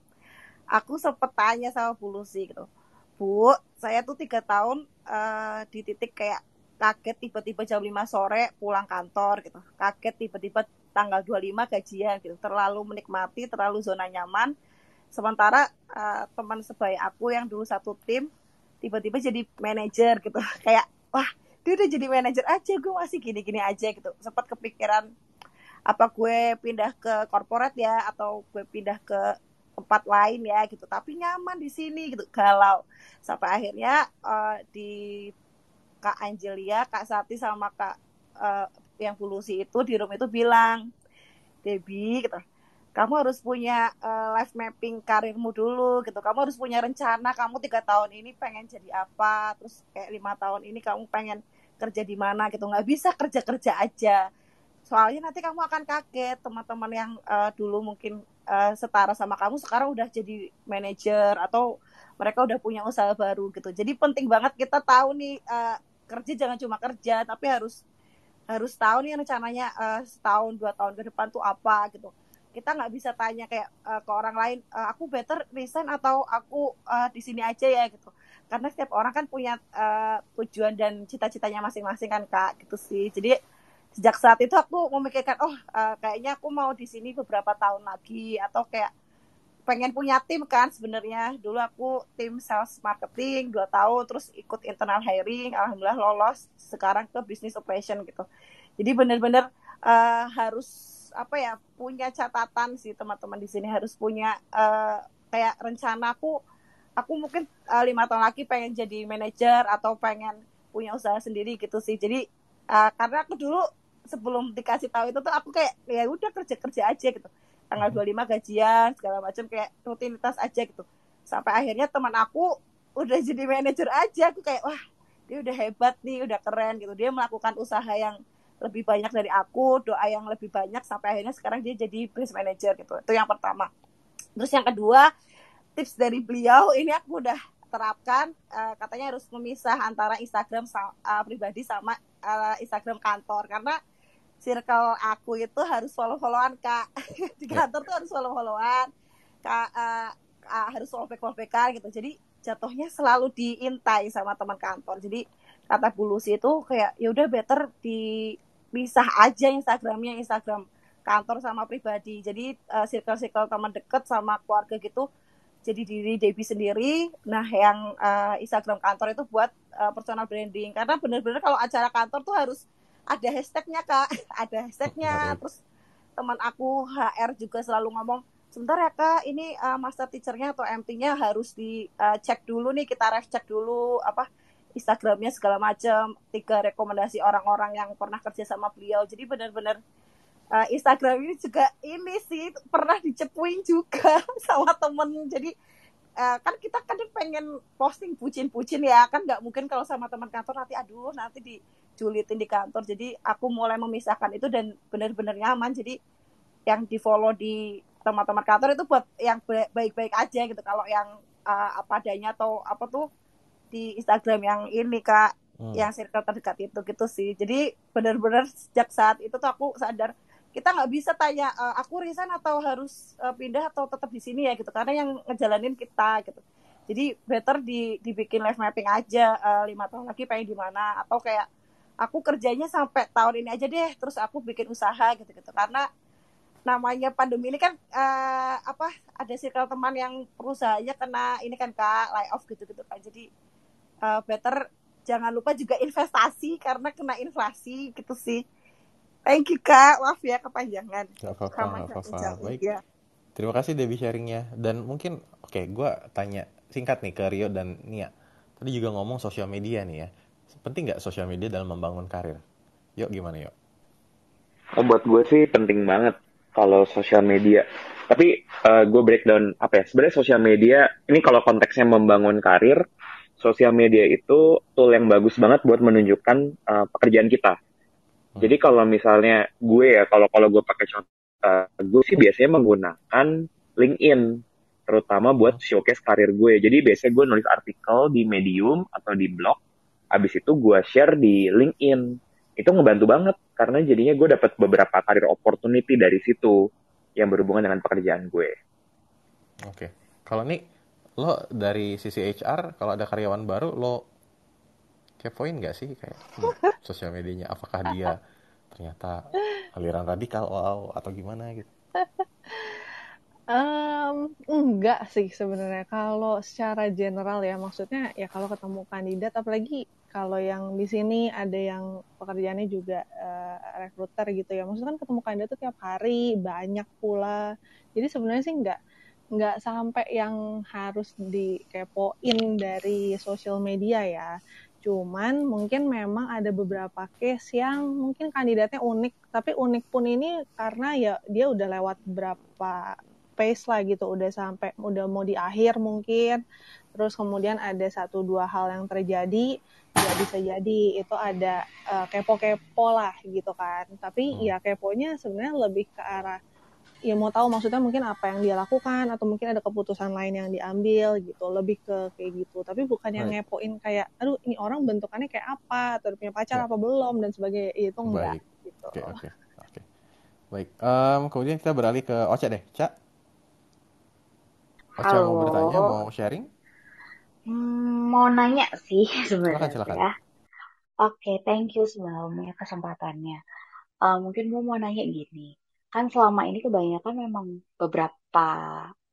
Aku sempet tanya sama Bulusi gitu, Bu, saya tuh tiga tahun uh, di titik kayak kaget tiba-tiba jam 5 sore pulang kantor gitu. Kaget tiba-tiba tanggal 25 gajian gitu. Terlalu menikmati terlalu zona nyaman. Sementara uh, teman sebaya aku yang dulu satu tim tiba-tiba jadi manajer gitu. Kayak wah dia udah jadi manajer aja gue masih gini-gini aja gitu. Sempat kepikiran apa gue pindah ke korporat ya atau gue pindah ke tempat lain ya gitu. Tapi nyaman di sini gitu galau. Sampai akhirnya uh, di Kak Angelia, Kak Sati sama Kak uh, yang Pulusi itu di room itu bilang, Debbie gitu, kamu harus punya uh, life mapping karirmu dulu gitu. Kamu harus punya rencana. Kamu tiga tahun ini pengen jadi apa? Terus kayak lima tahun ini kamu pengen kerja di mana gitu. Nggak bisa kerja kerja aja. Soalnya nanti kamu akan kaget teman-teman yang uh, dulu mungkin uh, setara sama kamu sekarang udah jadi manajer atau mereka udah punya usaha baru gitu. Jadi penting banget kita tahu nih kerja jangan cuma kerja tapi harus harus tahu nih rencananya uh, setahun dua tahun ke depan tuh apa gitu. Kita nggak bisa tanya kayak uh, ke orang lain uh, aku better resign atau aku uh, di sini aja ya gitu. Karena setiap orang kan punya uh, tujuan dan cita-citanya masing-masing kan kak gitu sih. Jadi sejak saat itu aku memikirkan oh uh, kayaknya aku mau di sini beberapa tahun lagi atau kayak pengen punya tim kan sebenarnya. Dulu aku tim sales marketing dua tahun terus ikut internal hiring alhamdulillah lolos sekarang ke business operation gitu. Jadi benar-benar uh, harus apa ya punya catatan sih teman-teman di sini. Harus punya uh, kayak rencana aku aku mungkin uh, lima tahun lagi pengen jadi manajer atau pengen punya usaha sendiri gitu sih. Jadi uh, karena aku dulu sebelum dikasih tahu itu tuh aku kayak ya udah kerja kerja aja gitu tanggal 25 hmm. gajian segala macam kayak rutinitas aja gitu. Sampai akhirnya teman aku udah jadi manajer aja aku kayak wah dia udah hebat nih udah keren gitu. Dia melakukan usaha yang lebih banyak dari aku doa yang lebih banyak sampai akhirnya sekarang dia jadi business manager gitu. Itu yang pertama. Terus yang kedua tips dari beliau ini aku udah terapkan uh, katanya harus memisah antara Instagram uh, pribadi sama uh, Instagram kantor. Karena circle aku itu harus follow-followan kak. Di ya. kantor tuh harus follow-followan. Kak uh, uh, harus follow back follow backan gitu. Jadi jatuhnya selalu diintai sama teman kantor. Jadi kata bulusi itu kayak ya udah better dipisah aja Instagramnya Instagram kantor sama pribadi. Jadi uh, circle-circle teman deket sama keluarga gitu jadi diri Debbie sendiri. Nah yang uh, Instagram kantor itu buat uh, personal branding. Karena bener-bener kalau acara kantor tuh harus ada hashtagnya kak. Ada hashtagnya. Terus teman aku HR juga selalu ngomong sebentar ya kak ini uh, master teachernya atau MT-nya harus dicek uh, dulu nih kita ref cek dulu apa Instagramnya segala macam tiga rekomendasi orang-orang yang pernah kerja sama beliau. Jadi benar-benar uh, Instagram ini juga ini sih pernah dicepuin juga sama temen. Jadi uh, kan kita kan pengen posting pucin-pucin ya kan nggak mungkin kalau sama teman kantor nanti aduh nanti dijulitin di kantor. Jadi aku mulai memisahkan itu dan benar-benar nyaman. Jadi yang di follow di teman-teman kantor itu buat yang baik-baik aja gitu. Kalau yang uh, apa adanya atau apa tuh di Instagram yang ini kak hmm. yang circle terdekat itu gitu sih. Jadi benar-benar sejak saat itu tuh aku sadar kita nggak bisa tanya e, aku resign atau harus uh, pindah atau tetap di sini ya gitu. Karena yang ngejalanin kita gitu. Jadi better di dibikin live mapping aja uh, lima tahun lagi pengen di mana. Atau kayak aku kerjanya sampai tahun ini aja deh terus aku bikin usaha gitu gitu karena namanya pandemi ini kan uh, apa ada circle teman yang perusahaannya kena ini kan kak layoff gitu gitu kan jadi uh, better jangan lupa juga investasi karena kena inflasi gitu sih. Thank you kak, maaf ya kepanjangan. Gak apa-apa. Baik. Ya. Terima kasih Debbie sharingnya. Dan mungkin, oke, okay, gue tanya singkat nih ke Rio dan Nia. Tadi juga ngomong sosial media nih ya. Penting nggak sosial media dalam membangun karir? Yuk gimana yuk? Oh, buat gue sih penting banget kalau sosial media. Tapi uh, gue breakdown apa ya? Sebenarnya sosial media ini kalau konteksnya membangun karir, sosial media itu tool yang bagus banget buat menunjukkan uh, pekerjaan kita. Hmm. Jadi kalau misalnya gue ya, kalau kalau gue pakai contoh, uh, gue sih biasanya menggunakan LinkedIn, terutama buat showcase karir gue. Jadi biasanya gue nulis artikel di Medium atau di blog, abis itu gue share di LinkedIn. Itu ngebantu banget karena jadinya gue dapat beberapa karir opportunity dari situ yang berhubungan dengan pekerjaan gue. Oke, kalau nih lo dari sisi HR kalau ada karyawan baru lo kepoin nggak sih kayak hmm, sosial medianya apakah dia ternyata aliran radikal wow atau gimana gitu Um, enggak sih sebenarnya. Kalau secara general ya maksudnya ya kalau ketemu kandidat apalagi kalau yang di sini ada yang pekerjaannya juga uh, recruiter gitu ya. Maksudnya kan ketemu kandidat tuh tiap hari banyak pula. Jadi sebenarnya sih enggak nggak sampai yang harus dikepoin dari sosial media ya. Cuman mungkin memang ada beberapa case yang mungkin kandidatnya unik, tapi unik pun ini karena ya dia udah lewat berapa phase lah gitu, udah sampai udah mau di akhir mungkin. Terus kemudian ada satu dua hal yang terjadi, ya bisa jadi itu ada uh, kepo-kepo lah gitu kan. Tapi hmm. ya keponya sebenarnya lebih ke arah ya mau tahu maksudnya mungkin apa yang dia lakukan atau mungkin ada keputusan lain yang diambil gitu lebih ke kayak gitu tapi bukan yang Baik. ngepoin kayak aduh ini orang bentukannya kayak apa atau punya pacar ya. apa belum dan sebagainya itu enggak Baik. gitu oke oke oke Baik, um, kemudian kita beralih ke Ocha deh, Cak. Ocha Halo. mau bertanya, mau sharing? Hmm, mau nanya sih sebenarnya. Silakan, silakan. Ya. Oke, okay, thank you sebelumnya kesempatannya. Uh, mungkin gue mau nanya gini, kan selama ini kebanyakan memang beberapa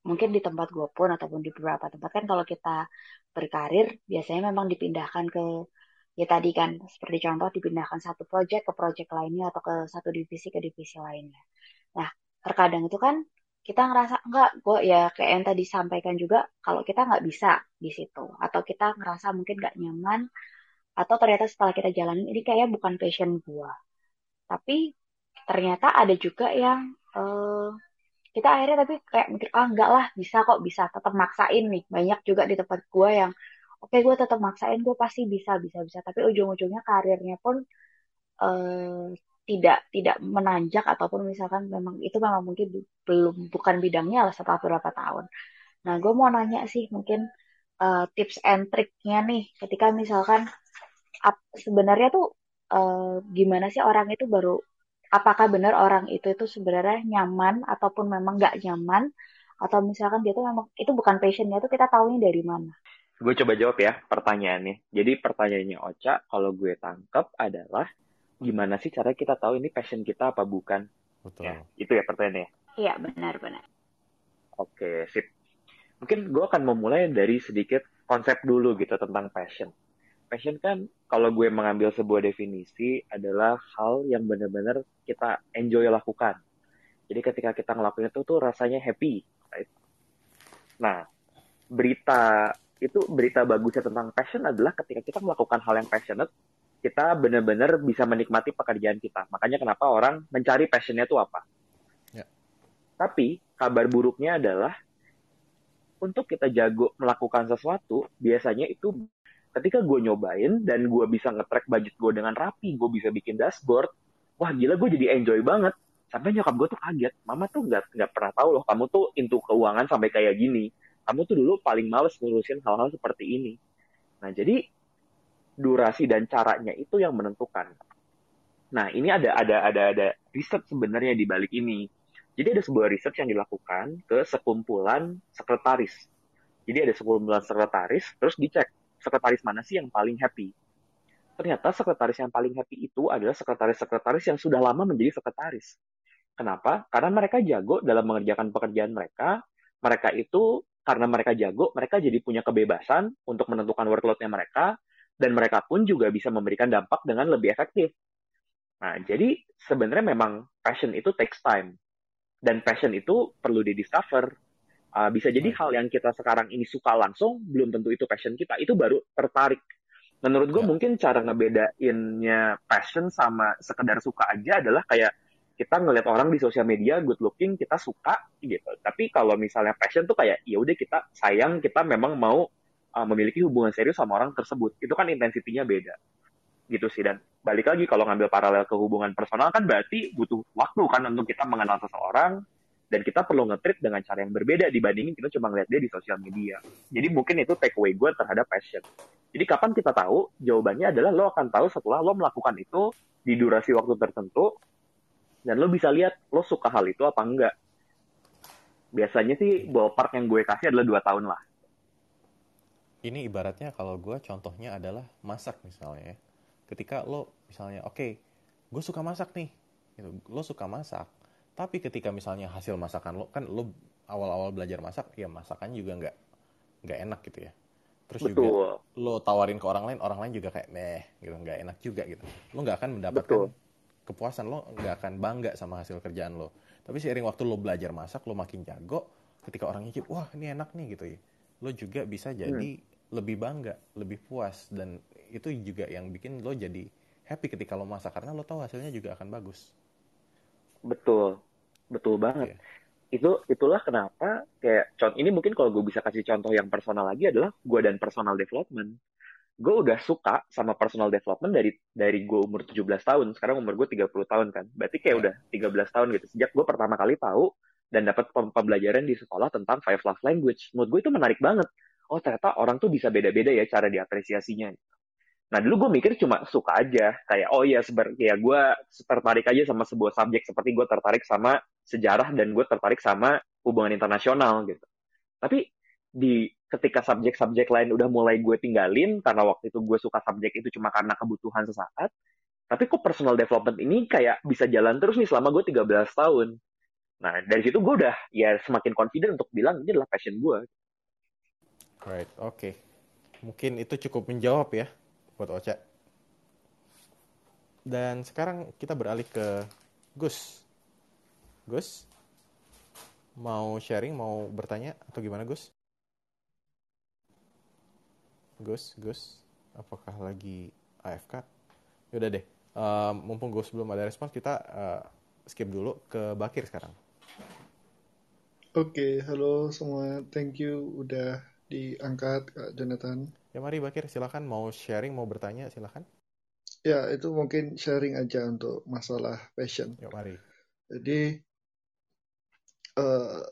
mungkin di tempat gue pun ataupun di beberapa tempat kan kalau kita berkarir biasanya memang dipindahkan ke ya tadi kan seperti contoh dipindahkan satu project ke project lainnya atau ke satu divisi ke divisi lainnya. Nah terkadang itu kan kita ngerasa enggak gue ya kayak yang tadi sampaikan juga kalau kita nggak bisa di situ. Atau kita ngerasa mungkin nggak nyaman atau ternyata setelah kita jalanin ini kayaknya bukan passion gue tapi ternyata ada juga yang uh, kita akhirnya tapi kayak mikir ah enggak lah bisa kok bisa. Tetap maksain nih banyak juga di tempat gue yang oke okay, gue tetap maksain gue pasti bisa bisa bisa. Tapi ujung-ujungnya karirnya pun uh, tidak tidak menanjak ataupun misalkan memang itu memang mungkin belum bukan bidangnya lah setelah beberapa tahun. Nah gue mau nanya sih mungkin uh, tips and triknya nih ketika misalkan sebenarnya tuh uh, gimana sih orang itu baru apakah benar orang itu itu sebenarnya nyaman ataupun memang nggak nyaman atau misalkan dia tuh memang itu bukan passionnya itu kita tahunya dari mana? Gue coba jawab ya pertanyaannya. Jadi pertanyaannya Ocha kalau gue tangkap adalah gimana sih cara kita tahu ini passion kita apa bukan? Betul. Ya, itu ya pertanyaannya. Iya benar-benar. Oke sip. Mungkin gue akan memulai dari sedikit konsep dulu gitu tentang passion passion kan kalau gue mengambil sebuah definisi adalah hal yang benar-benar kita enjoy lakukan. Jadi ketika kita ngelakuin itu tuh rasanya happy. Right? Nah, berita itu berita bagusnya tentang passion adalah ketika kita melakukan hal yang passionate, kita benar-benar bisa menikmati pekerjaan kita. Makanya kenapa orang mencari passionnya itu apa. Ya. Tapi kabar buruknya adalah untuk kita jago melakukan sesuatu, biasanya itu ketika gue nyobain dan gue bisa nge-track budget gue dengan rapi, gue bisa bikin dashboard, wah gila gue jadi enjoy banget. Sampai nyokap gue tuh kaget, mama tuh nggak nggak pernah tahu loh kamu tuh into keuangan sampai kayak gini. Kamu tuh dulu paling males ngurusin hal-hal seperti ini. Nah jadi durasi dan caranya itu yang menentukan. Nah ini ada ada ada ada riset sebenarnya di balik ini. Jadi ada sebuah riset yang dilakukan ke sekumpulan sekretaris. Jadi ada sekumpulan sekretaris, terus dicek sekretaris mana sih yang paling happy. Ternyata sekretaris yang paling happy itu adalah sekretaris-sekretaris yang sudah lama menjadi sekretaris. Kenapa? Karena mereka jago dalam mengerjakan pekerjaan mereka. Mereka itu karena mereka jago, mereka jadi punya kebebasan untuk menentukan workload-nya mereka, dan mereka pun juga bisa memberikan dampak dengan lebih efektif. Nah, jadi sebenarnya memang passion itu takes time dan passion itu perlu didiscover. Uh, bisa jadi hal yang kita sekarang ini suka langsung, belum tentu itu passion kita. Itu baru tertarik. Menurut gue ya. mungkin cara ngebedainnya passion sama sekedar suka aja adalah kayak kita ngeliat orang di sosial media good looking kita suka gitu. Tapi kalau misalnya passion tuh kayak ya udah kita sayang kita memang mau uh, memiliki hubungan serius sama orang tersebut. Itu kan intensitinya beda gitu sih dan balik lagi kalau ngambil paralel ke hubungan personal kan berarti butuh waktu kan untuk kita mengenal seseorang dan kita perlu ngetrit dengan cara yang berbeda dibandingin kita cuma ngeliat dia di sosial media. Jadi mungkin itu take away gue terhadap passion. Jadi kapan kita tahu? Jawabannya adalah lo akan tahu setelah lo melakukan itu di durasi waktu tertentu dan lo bisa lihat lo suka hal itu apa enggak. Biasanya sih ballpark yang gue kasih adalah dua tahun lah. Ini ibaratnya kalau gue contohnya adalah masak misalnya ya. Ketika lo misalnya oke okay, gue suka masak nih. Gitu. Lo suka masak tapi ketika misalnya hasil masakan lo kan lo awal-awal belajar masak ya masakan juga nggak nggak enak gitu ya. Terus Betul. juga lo tawarin ke orang lain orang lain juga kayak meh gitu. Nggak enak juga gitu. Lo nggak akan mendapatkan Betul. kepuasan lo nggak akan bangga sama hasil kerjaan lo. Tapi seiring waktu lo belajar masak lo makin jago ketika orang nyicip wah ini enak nih gitu ya. Lo juga bisa jadi hmm. Lebih bangga lebih puas dan itu juga yang bikin lo jadi happy ketika lo masak karena lo tahu hasilnya juga akan bagus. Betul, betul banget. Yeah. Itu itulah kenapa kayak contoh ini mungkin kalau gue bisa kasih contoh yang personal lagi adalah gue dan personal development. Gue udah suka sama personal development dari dari gue umur 17 tahun. Sekarang umur gue 30 tahun kan. Berarti kayak yeah. udah 13 tahun gitu. Sejak gue pertama kali tahu dan dapat pembelajaran di sekolah tentang five love language. Menurut gue itu menarik banget. Oh ternyata orang tuh bisa beda-beda ya cara diapresiasinya. Nah dulu gue mikir cuma suka aja, kayak oh iya sebenarnya ya gue tertarik aja sama sebuah subjek seperti gue tertarik sama sejarah dan gue tertarik sama hubungan internasional gitu. Tapi di ketika subjek-subjek lain udah mulai gue tinggalin karena waktu itu gue suka subjek itu cuma karena kebutuhan sesaat. Tapi kok personal development ini kayak bisa jalan terus nih selama gue 13 tahun. Nah dari situ gue udah ya semakin confident untuk bilang ini adalah passion gue. Right, oke. Okay. Mungkin itu cukup menjawab ya buat Ocha. Dan sekarang kita beralih ke Gus. Gus, mau sharing, mau bertanya atau gimana Gus? Gus, Gus, apakah lagi AFK? Yaudah deh, uh, mumpung Gus belum ada respon, kita uh, skip dulu ke Bakir sekarang. Oke, okay, halo semua. Thank you udah diangkat Kak Jonathan. Ya mari Bakir, silakan mau sharing, mau bertanya, silakan. Ya, itu mungkin sharing aja untuk masalah passion. Ya mari. Jadi uh,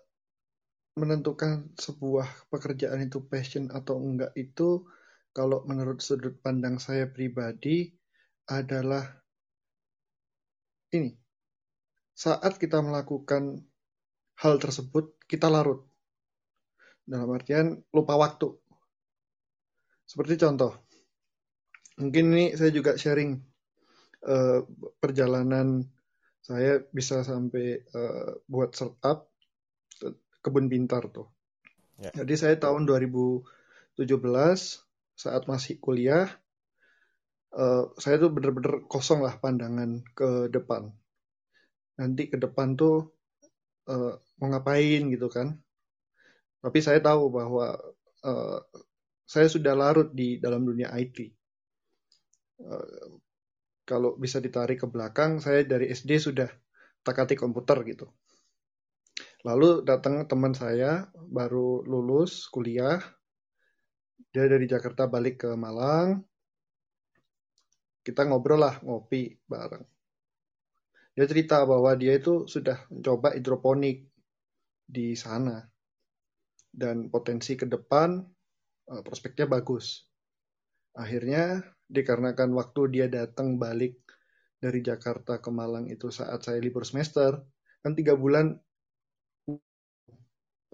menentukan sebuah pekerjaan itu passion atau enggak itu kalau menurut sudut pandang saya pribadi adalah ini. Saat kita melakukan hal tersebut, kita larut. Dalam artian lupa waktu seperti contoh, mungkin ini saya juga sharing uh, perjalanan saya bisa sampai uh, buat startup kebun pintar tuh. Yeah. Jadi saya tahun 2017 saat masih kuliah, uh, saya tuh bener-bener kosong lah pandangan ke depan. Nanti ke depan tuh uh, mau ngapain gitu kan. Tapi saya tahu bahwa uh, saya sudah larut di dalam dunia IT. Uh, kalau bisa ditarik ke belakang, saya dari SD sudah takati komputer gitu. Lalu datang teman saya baru lulus kuliah, dia dari Jakarta balik ke Malang, kita ngobrol lah ngopi bareng. Dia cerita bahwa dia itu sudah mencoba hidroponik di sana dan potensi ke depan eh, prospeknya bagus. Akhirnya dikarenakan waktu dia datang balik dari Jakarta ke Malang itu saat saya libur semester, kan tiga bulan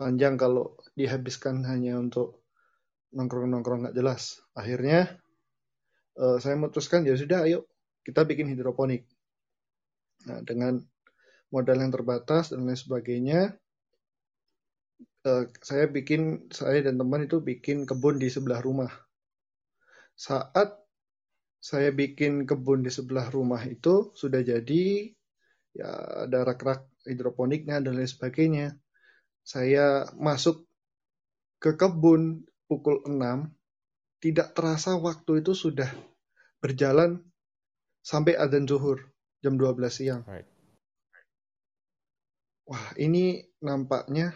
panjang kalau dihabiskan hanya untuk nongkrong-nongkrong nggak jelas. Akhirnya uh, saya memutuskan ya sudah ayo kita bikin hidroponik. Nah, dengan modal yang terbatas dan lain sebagainya, uh, saya bikin saya dan teman itu bikin kebun di sebelah rumah. Saat saya bikin kebun di sebelah rumah itu sudah jadi ya ada rak-rak hidroponiknya dan lain sebagainya. Saya masuk ke kebun pukul 6, tidak terasa waktu itu sudah berjalan sampai adzan zuhur jam 12 siang. Right. Wah, ini nampaknya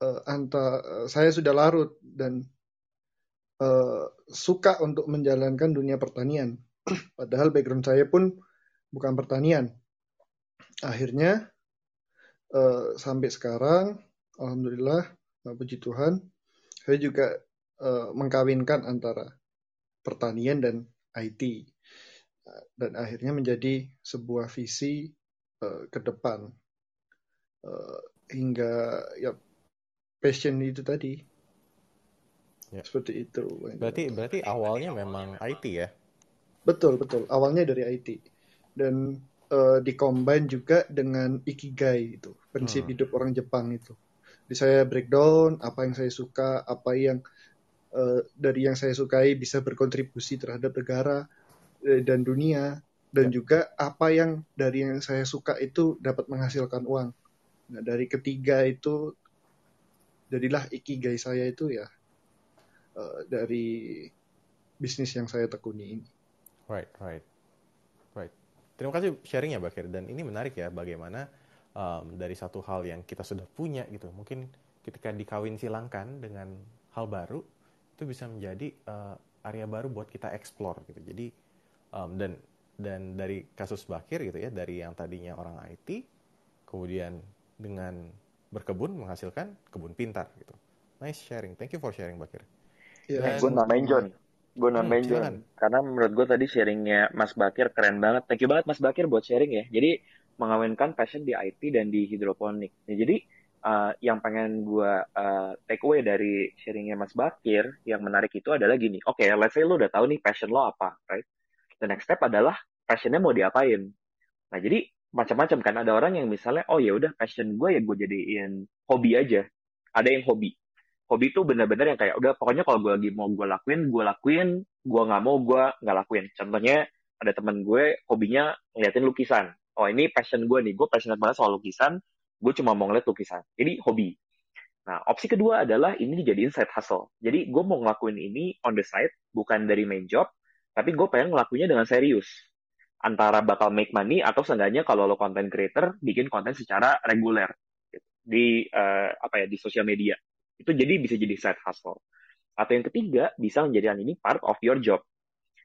uh, anta uh, saya sudah larut dan uh, suka untuk menjalankan dunia pertanian. Padahal background saya pun bukan pertanian. Akhirnya uh, sampai sekarang, alhamdulillah, puji Tuhan, saya juga uh, mengkawinkan antara pertanian dan IT dan akhirnya menjadi sebuah visi uh, ke depan uh, hingga ya passion itu tadi Ya. Seperti itu. Berarti berarti awalnya memang IT ya? Betul betul. Awalnya dari IT dan uh, dikombin juga dengan ikigai itu prinsip hmm. hidup orang Jepang itu. Jadi saya breakdown apa yang saya suka, apa yang uh, dari yang saya sukai bisa berkontribusi terhadap negara uh, dan dunia dan ya. juga apa yang dari yang saya suka itu dapat menghasilkan uang. Nah, dari ketiga itu jadilah ikigai saya itu ya uh, dari bisnis yang saya tekuni ini. Right, right, right. Terima kasih sharingnya, Bakir. Dan ini menarik ya, bagaimana um, dari satu hal yang kita sudah punya gitu, mungkin ketika dikawin silangkan dengan hal baru, itu bisa menjadi uh, area baru buat kita explore gitu. Jadi um, dan dan dari kasus Bakir gitu ya, dari yang tadinya orang IT, kemudian dengan berkebun menghasilkan kebun pintar gitu. Nice sharing. Thank you for sharing, Bakir. Yeah. Dan... Gue namain John. Gue namain hmm, John. Karena menurut gue tadi sharingnya Mas Bakir keren banget. Thank you banget Mas Bakir buat sharing ya. Jadi mengawinkan passion di IT dan di hidroponik. Nah, jadi uh, yang pengen gue uh, take away dari sharingnya Mas Bakir yang menarik itu adalah gini. Oke, okay, let's say lo udah tahu nih passion lo apa, right? The next step adalah passionnya mau diapain. Nah, jadi macam-macam kan. Ada orang yang misalnya oh ya udah passion gue ya gue jadiin hobi aja. Ada yang hobi. Hobi itu benar-benar yang kayak udah pokoknya kalau gue lagi mau gue lakuin gue lakuin. Gue nggak mau gue nggak lakuin. Contohnya ada teman gue hobinya ngeliatin lukisan. Oh ini passion gue nih. Gue passionate banget soal lukisan. Gue cuma mau ngeliat lukisan. Jadi hobi. Nah opsi kedua adalah ini dijadiin side hustle. Jadi gue mau ngelakuin ini on the side bukan dari main job tapi gue pengen ngelakuinnya dengan serius antara bakal make money atau seenggaknya kalau lo content creator bikin konten secara reguler di uh, apa ya di sosial media itu jadi bisa jadi side hustle. Atau yang ketiga, bisa menjadikan ini part of your job.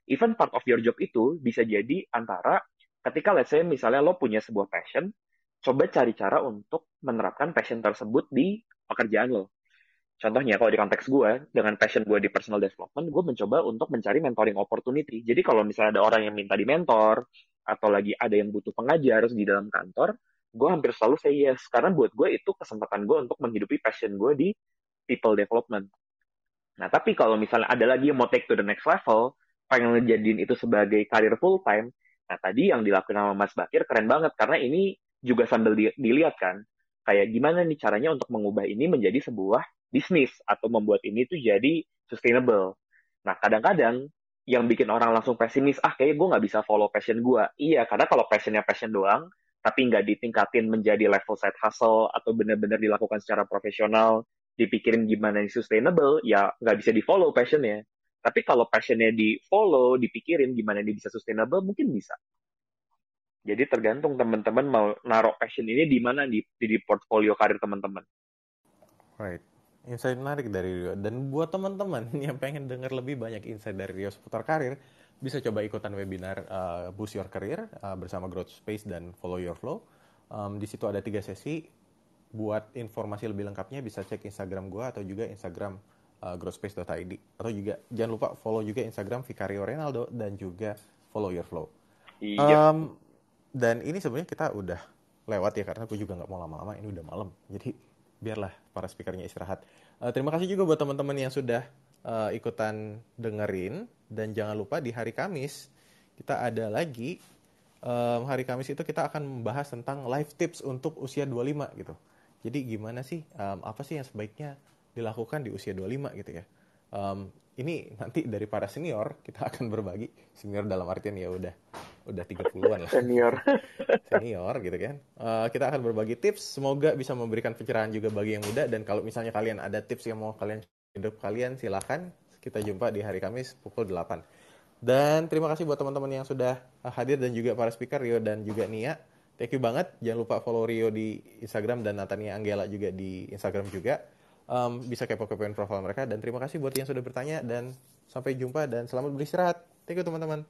Even part of your job itu bisa jadi antara ketika let's say misalnya lo punya sebuah passion, coba cari cara untuk menerapkan passion tersebut di pekerjaan lo. Contohnya kalau di konteks gue, dengan passion gue di personal development, gue mencoba untuk mencari mentoring opportunity. Jadi kalau misalnya ada orang yang minta di mentor, atau lagi ada yang butuh pengajar di dalam kantor, gue hampir selalu say yes. Karena buat gue itu kesempatan gue untuk menghidupi passion gue di people development. Nah, tapi kalau misalnya ada lagi yang mau take to the next level, pengen ngejadiin itu sebagai karir full time, nah tadi yang dilakukan sama Mas Bakir keren banget karena ini juga sambil di, dilihat kan, kayak gimana nih caranya untuk mengubah ini menjadi sebuah bisnis atau membuat ini tuh jadi sustainable. Nah, kadang-kadang yang bikin orang langsung pesimis, ah kayaknya gue nggak bisa follow passion gue. Iya, karena kalau passionnya passion doang, tapi nggak ditingkatin menjadi level side hustle atau benar-benar dilakukan secara profesional, dipikirin gimana yang sustainable, ya nggak bisa di follow passionnya. Tapi kalau passionnya di follow, dipikirin gimana ini bisa sustainable, mungkin bisa. Jadi tergantung teman-teman mau naruh passion ini di mana di, di portfolio karir teman-teman. Right. Insight menarik dari Rio. Dan buat teman-teman yang pengen dengar lebih banyak insight dari Rio seputar karir, bisa coba ikutan webinar uh, Boost Your Career uh, bersama Growth Space dan Follow Your Flow. Um, di situ ada tiga sesi. Buat informasi lebih lengkapnya bisa cek Instagram gue atau juga Instagram uh, growthspace.id. Atau juga jangan lupa follow juga Instagram Vicario Renaldo dan juga Follow Your Flow. Iya. Um, dan ini sebenarnya kita udah lewat ya karena gue juga nggak mau lama-lama ini udah malam jadi biarlah para speakernya istirahat. Uh, terima kasih juga buat teman-teman yang sudah uh, ikutan dengerin. Dan jangan lupa di hari Kamis kita ada lagi um, hari Kamis itu kita akan membahas tentang life tips untuk usia 25 gitu. Jadi gimana sih um, apa sih yang sebaiknya dilakukan di usia 25 gitu ya? Um, ini nanti dari para senior kita akan berbagi senior dalam artian ya udah udah 30-an lah. Senior. Senior gitu kan. Uh, kita akan berbagi tips, semoga bisa memberikan pencerahan juga bagi yang muda dan kalau misalnya kalian ada tips yang mau kalian hidup kalian silakan kita jumpa di hari Kamis pukul 8. Dan terima kasih buat teman-teman yang sudah hadir dan juga para speaker Rio dan juga Nia. Thank you banget. Jangan lupa follow Rio di Instagram dan Natania Anggela juga di Instagram juga. Um, bisa kepo-kepoin profil mereka dan terima kasih buat yang sudah bertanya dan sampai jumpa dan selamat beristirahat. Thank you teman-teman.